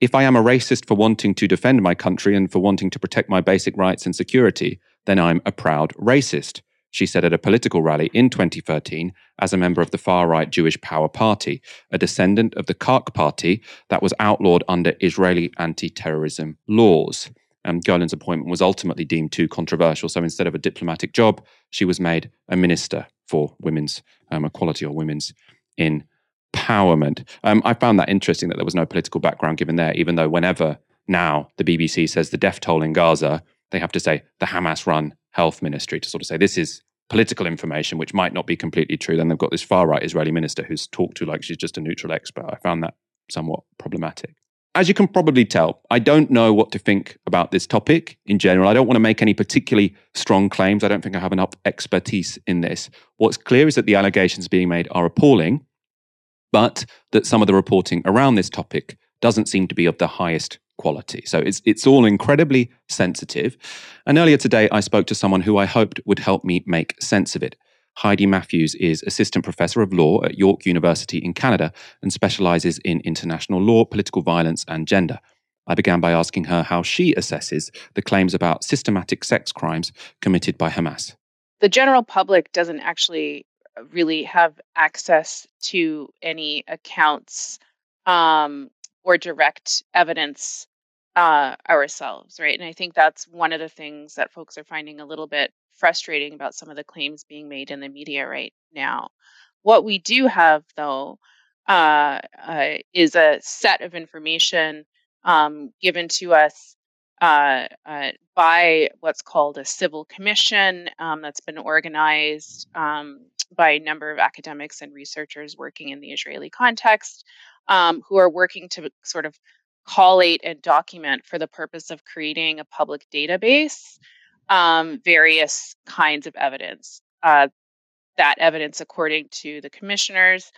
If I am a racist for wanting to defend my country and for wanting to protect my basic rights and security, then I'm a proud racist she said at a political rally in 2013 as a member of the far right Jewish Power Party, a descendant of the Kach Party that was outlawed under Israeli anti terrorism laws. And Golan's appointment was ultimately deemed too controversial. So instead of a diplomatic job, she was made a minister for women's um, equality or women's empowerment. Um, I found that interesting that there was no political background given there, even though whenever now the BBC says the death toll in Gaza, they have to say the Hamas run health ministry to sort of say this is political information, which might not be completely true. Then they've got this far right Israeli minister who's talked to like she's just a neutral expert. I found that somewhat problematic. As you can probably tell, I don't know what to think about this topic in general. I don't want to make any particularly strong claims. I don't think I have enough expertise in this. What's clear is that the allegations being made are appalling, but that some of the reporting around this topic doesn't seem to be of the highest quality. So it's it's all incredibly sensitive. And earlier today I spoke to someone who I hoped would help me make sense of it. Heidi Matthews is assistant professor of law at York University in Canada and specializes in international law, political violence and gender. I began by asking her how she assesses the claims about systematic sex crimes committed by Hamas. The general public doesn't actually really have access to any accounts um, or direct evidence uh, ourselves, right? And I think that's one of the things that folks are finding a little bit frustrating about some of the claims being made in the media right now. What we do have, though, uh, uh, is a set of information um, given to us uh, uh, by what's called a civil commission um, that's been organized um, by a number of academics and researchers working in the Israeli context um, who are working to sort of collate and document for the purpose of creating a public database um, various kinds of evidence. Uh, that evidence, according to the commissioners,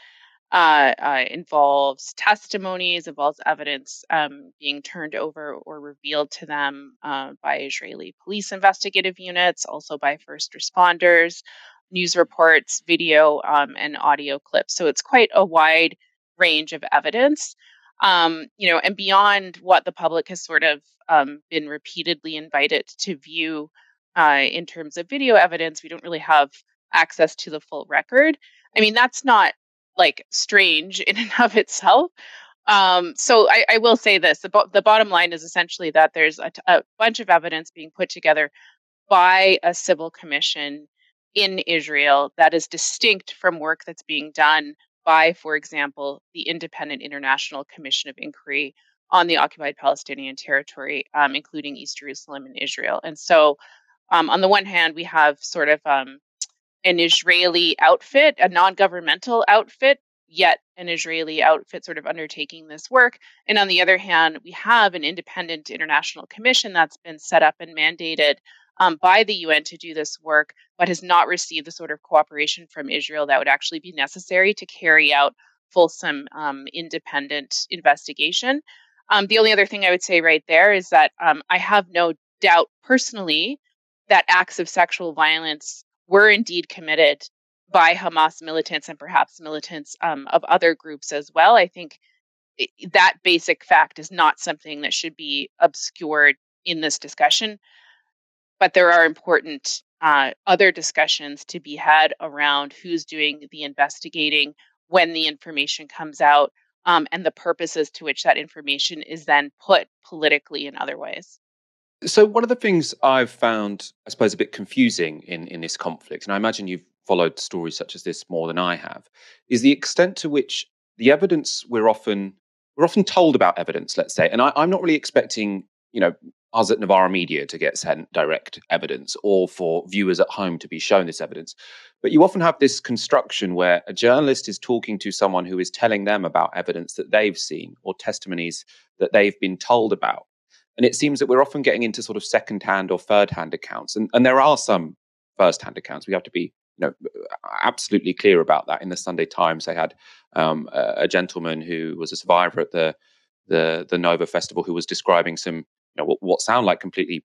uh, uh, involves testimonies, involves evidence um, being turned over or revealed to them uh, by Israeli police investigative units, also by first responders, news reports, video, um, and audio clips. So it's quite a wide range of evidence. Um, you know, and beyond what the public has sort of um, been repeatedly invited to view uh, in terms of video evidence, we don't really have access to the full record. I mean, that's not like strange <laughs> in and of itself. Um, so I, I, will say this: the, bo- the, bottom line is essentially that there's a, t- a bunch of evidence being put together by a civil commission in Israel that is distinct from work that's being done by, for example, the Independent International Commission of Inquiry on the occupied Palestinian territory, um, including East Jerusalem and Israel. And so, um, on the one hand, we have sort of um, an Israeli outfit, a non governmental outfit, yet an Israeli outfit sort of undertaking this work. And on the other hand, we have an independent international commission that's been set up and mandated um, by the UN to do this work, but has not received the sort of cooperation from Israel that would actually be necessary to carry out fulsome um, independent investigation. Um, the only other thing I would say right there is that um, I have no doubt personally that acts of sexual violence were indeed committed by Hamas militants and perhaps militants um, of other groups as well. I think that basic fact is not something that should be obscured in this discussion. But there are important uh, other discussions to be had around who's doing the investigating when the information comes out um, and the purposes to which that information is then put politically in other ways. So, one of the things I've found, I suppose, a bit confusing in, in this conflict, and I imagine you've followed stories such as this more than I have, is the extent to which the evidence we're often we're often told about evidence, let's say, and I, I'm not really expecting, you know, us at Novara Media to get sent direct evidence or for viewers at home to be shown this evidence. But you often have this construction where a journalist is talking to someone who is telling them about evidence that they've seen or testimonies that they've been told about. And it seems that we're often getting into sort of second hand or third hand accounts. And, and there are some first hand accounts. We have to be you know, absolutely clear about that. In the Sunday Times, they had um, a, a, gentleman who was a survivor at the, the, the Nova Festival who was describing some, know, what, what sound like completely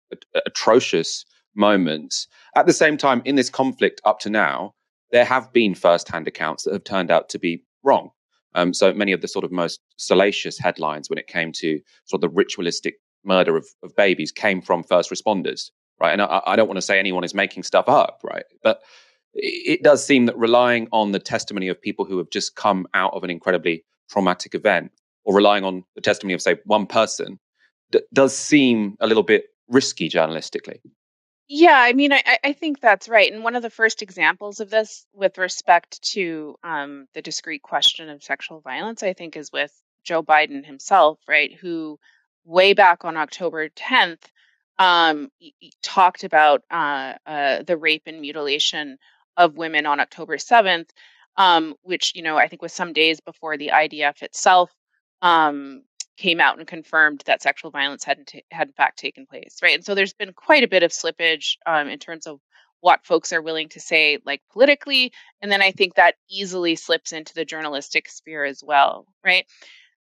atrocious moments. At the same time, in this conflict up to now, there have been first hand accounts that have turned out to be wrong. Um, so many of the sort of most salacious headlines when it came to sort of the ritualistic murder of, of babies came from first responders, right? And I, I don't want to say anyone is making stuff up, right? But it does seem that relying on the testimony of people who have just come out of an incredibly traumatic event or relying on the testimony of, say, one person does seem a little bit risky journalistically. Yeah, I mean, I, I think that's right. And one of the first examples of this with respect to um, the discrete question of sexual violence, I think, is with Joe Biden himself, right? Who way back on October 10th, um, talked about uh, uh, the rape and mutilation of women on October 7th, um, which, you know, I think was some days before the IDF itself um, came out and confirmed that sexual violence hadn't t- had in fact taken place, right? And so there's been quite a bit of slippage um, in terms of what folks are willing to say, like politically, and then I think that easily slips into the journalistic sphere as well, right?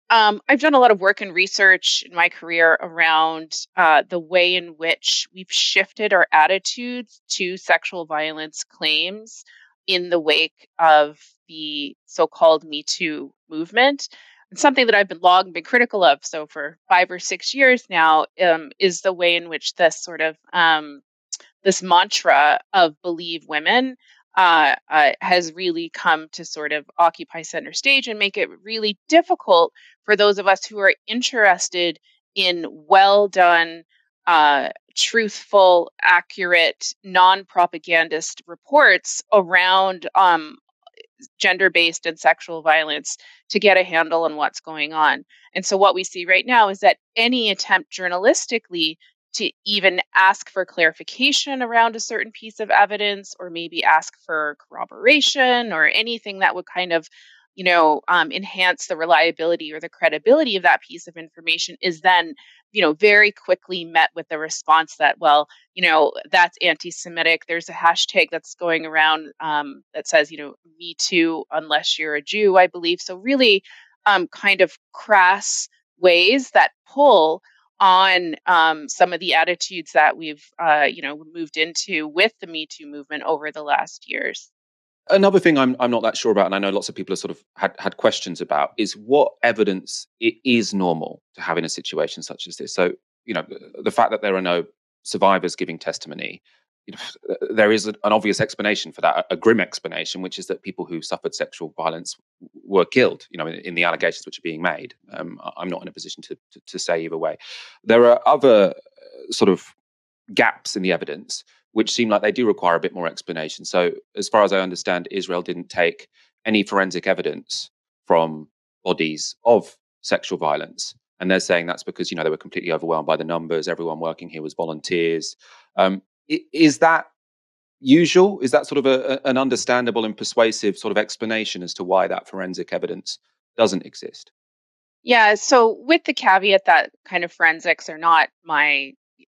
Um, I've done a lot of work and research in my career around uh, the way in which we've shifted our attitudes to sexual violence claims in the wake of the so-called Me Too movement. And something that I've been long been critical of, so for five or six years now, um, is the way in which this sort of um, this mantra of believe women uh, uh, has really come to sort of occupy center stage and make it really difficult for those of us who are interested in well done, uh, truthful, accurate, non propagandist reports around um, gender based and sexual violence to get a handle on what's going on. And so, what we see right now is that any attempt journalistically to even ask for clarification around a certain piece of evidence or maybe ask for corroboration or anything that would kind of you know um, enhance the reliability or the credibility of that piece of information is then you know very quickly met with the response that well you know that's anti-semitic there's a hashtag that's going around um, that says you know me too unless you're a jew i believe so really um, kind of crass ways that pull on um, some of the attitudes that we've uh, you know moved into with the Me Too movement over the last years. Another thing I'm I'm not that sure about, and I know lots of people have sort of had had questions about, is what evidence it is normal to have in a situation such as this. So you know the fact that there are no survivors giving testimony, you know, <laughs> there is an obvious explanation for that, a grim explanation, which is that people who suffered sexual violence were killed. You know, in, in the allegations which are being made. Um, I'm not in a position to, to, to say either way. There are other uh, sort of gaps in the evidence which seem like they do require a bit more explanation. So, as far as I understand, Israel didn't take any forensic evidence from bodies of sexual violence. And they're saying that's because, you know, they were completely overwhelmed by the numbers. Everyone working here was volunteers. Um, is that usual? Is that sort of a, an understandable and persuasive sort of explanation as to why that forensic evidence doesn't exist? Yeah, so with the caveat that kind of forensics are not my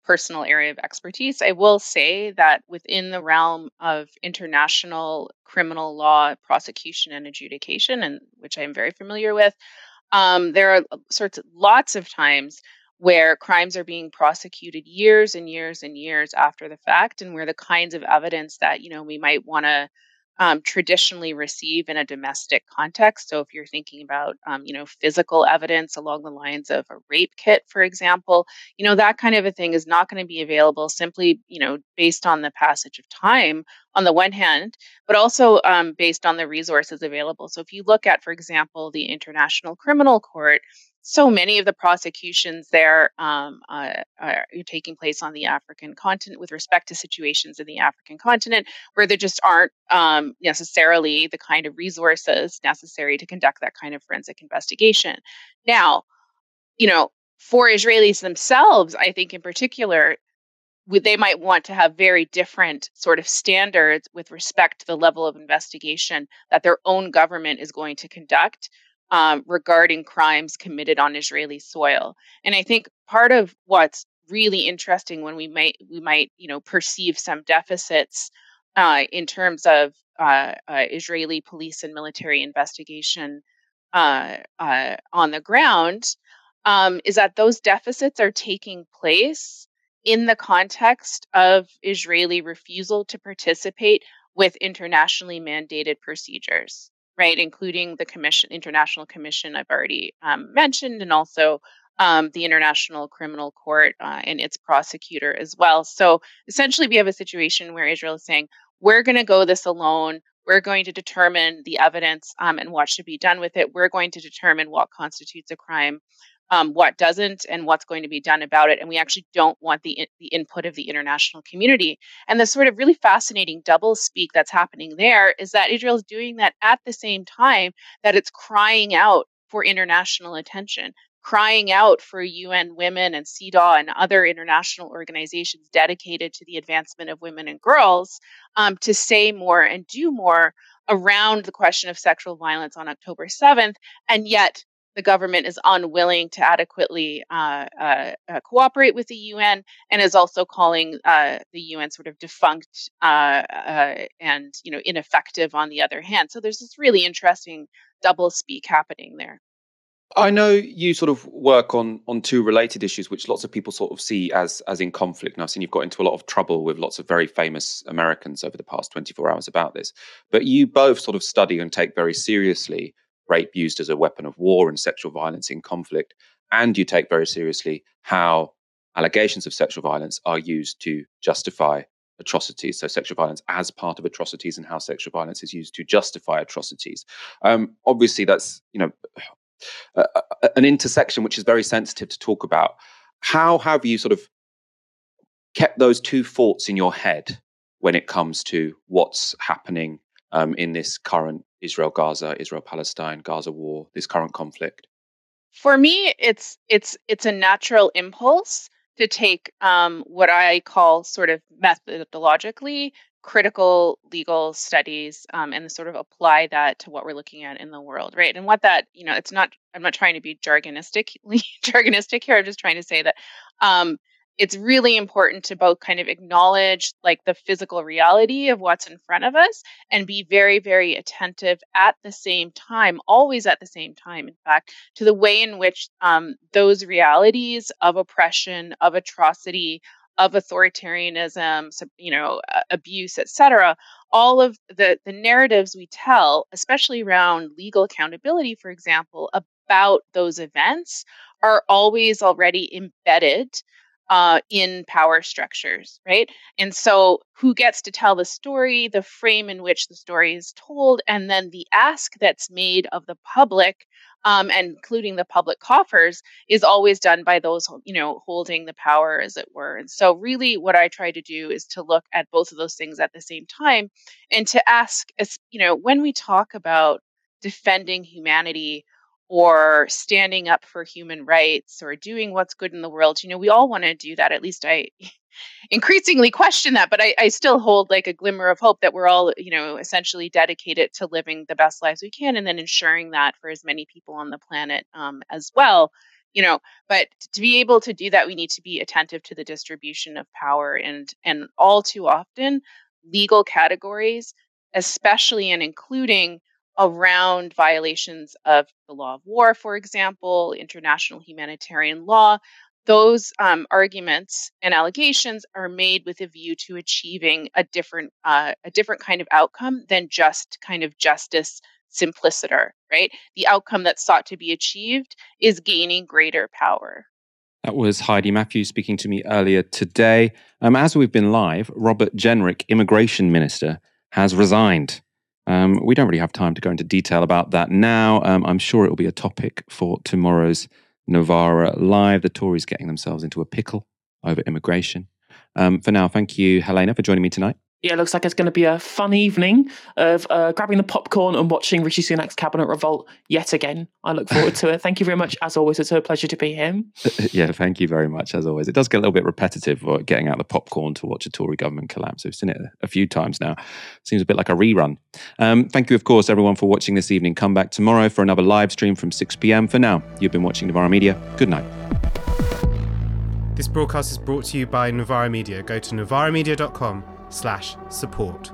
personal area of expertise, I will say that within the realm of international criminal law prosecution and adjudication, and which I'm very familiar with, um, there are sorts of lots of times where crimes are being prosecuted years and years and years after the fact and where the kinds of evidence that you know we might want to um, traditionally receive in a domestic context. So if you're thinking about um, you know physical evidence along the lines of a rape kit for example you know that kind of a thing is not going to be available simply you know based on the passage of time on the one hand but also um, based on the resources available. So if you look at for example the international criminal court so many of the prosecutions there um, uh, are taking place on the African continent with respect to situations in the African continent where there just aren't um, necessarily the kind of resources necessary to conduct that kind of forensic investigation. Now, you know, for Israelis themselves, I think in particular, they might want to have very different sort of standards with respect to the level of investigation that their own government is going to conduct um, regarding crimes committed on Israeli soil. And I think part of what's really interesting when we might we might you know perceive some deficits uh, in terms of uh, uh, Israeli police and military investigation uh, uh, on the ground um, is that those deficits are taking place in the context of Israeli refusal to participate with internationally mandated procedures right, including the commission, International Commission I've already um, mentioned, and also um, the International Criminal Court uh, and its prosecutor as well. So essentially, we have a situation where Israel is saying, we're going to go this alone. We're going to determine the evidence um, and what should be done with it. We're going to determine what constitutes a crime um, what doesn't and what's going to be done about it. And we actually don't want the, the input of the international community. And the sort of really fascinating double speak that's happening there is that Israel is doing that at the same time that it's crying out for international attention, crying out for UN Women and CEDAW and other international organizations dedicated to the advancement of women and girls um, to say more and do more around the question of sexual violence on October 7th. And yet, the government is unwilling to adequately uh, uh, uh, cooperate with the UN and is also calling uh, the UN sort of defunct uh, and you know ineffective on the other hand. So there's this really interesting double speak happening there. I know you sort of work on on two related issues, which lots of people sort of see as as in conflict. And I've seen you've got into a lot of trouble with lots of very famous Americans over the past 24 hours about this. But you both sort of study and take very seriously rape used as a weapon of war and sexual violence in conflict. And you take very seriously how allegations of sexual violence are used to justify atrocities. So, sexual violence as part of atrocities and how sexual violence is used to justify atrocities. Um, obviously, that's you know an intersection which is very sensitive to talk about. How have you sort of kept those two thoughts in your head when it comes to what's happening um, in this current Israel Gaza, Israel Palestine, Gaza war, this current conflict? For me, it's it's it's a natural impulse to take um, what I call sort of methodologically critical legal studies um, and sort of apply that to what we're looking at in the world, right? And what that you know, it's not. I'm not trying to be jargonistically <laughs> jargonistic here. I'm just trying to say that um, it's really important to both kind of acknowledge like the physical reality of what's in front of us and be very very attentive at the same time always at the same time in fact to the way in which um, those realities of oppression of atrocity of authoritarianism you know abuse etc all of the the narratives we tell especially around legal accountability for example about those events are always already embedded uh, in power structures, right? And so, who gets to tell the story, the frame in which the story is told, and then the ask that's made of the public, um, and including the public coffers, is always done by those, you know, holding the power, as it were. And so, really, what I try to do is to look at both of those things at the same time, and to ask, as you know, when we talk about defending humanity or standing up for human rights or doing what's good in the world. You know, we all want to do that. At least I <laughs> increasingly question that, but I, I, still hold like a glimmer of hope that we're all, you know, essentially dedicated to living the best lives we can and then ensuring that for as many people on the planet um, as well. You know, but to be able to do that, we need to be attentive to the distribution of power and and all too often legal categories, especially and including around violations of the law of war, for example, international humanitarian law. Those um, arguments and allegations are made with a view to achieving a different uh, a different kind of outcome than just kind of justice simpliciter, right? The outcome that's sought to be achieved is gaining greater power. That was Heidi Matthews speaking to me earlier today. Um, as we've been live, Robert Jenrick, immigration minister, has resigned. Um, we don't really have time to go into detail about that now. Um, I'm sure it will be a topic for tomorrow's Novara Live. The Tories getting themselves into a pickle over immigration. Um, for now, thank you, Helena, for joining me tonight yeah, it looks like it's going to be a fun evening of uh, grabbing the popcorn and watching Rishi Sunak's cabinet revolt yet again. I look forward to it. Thank you very much, as always. It's a pleasure to be here. <laughs> yeah, thank you very much, as always. It does get a little bit repetitive getting out the popcorn to watch a Tory government collapse. We've seen it a few times now. Seems a bit like a rerun. Um, thank you, of course, everyone, for watching this evening. Come back tomorrow for another live stream from 6 p.m. For now, you've been watching Novara Media. Good night. This broadcast is brought to you by Novara Media. Go to novaramedia.com slash support.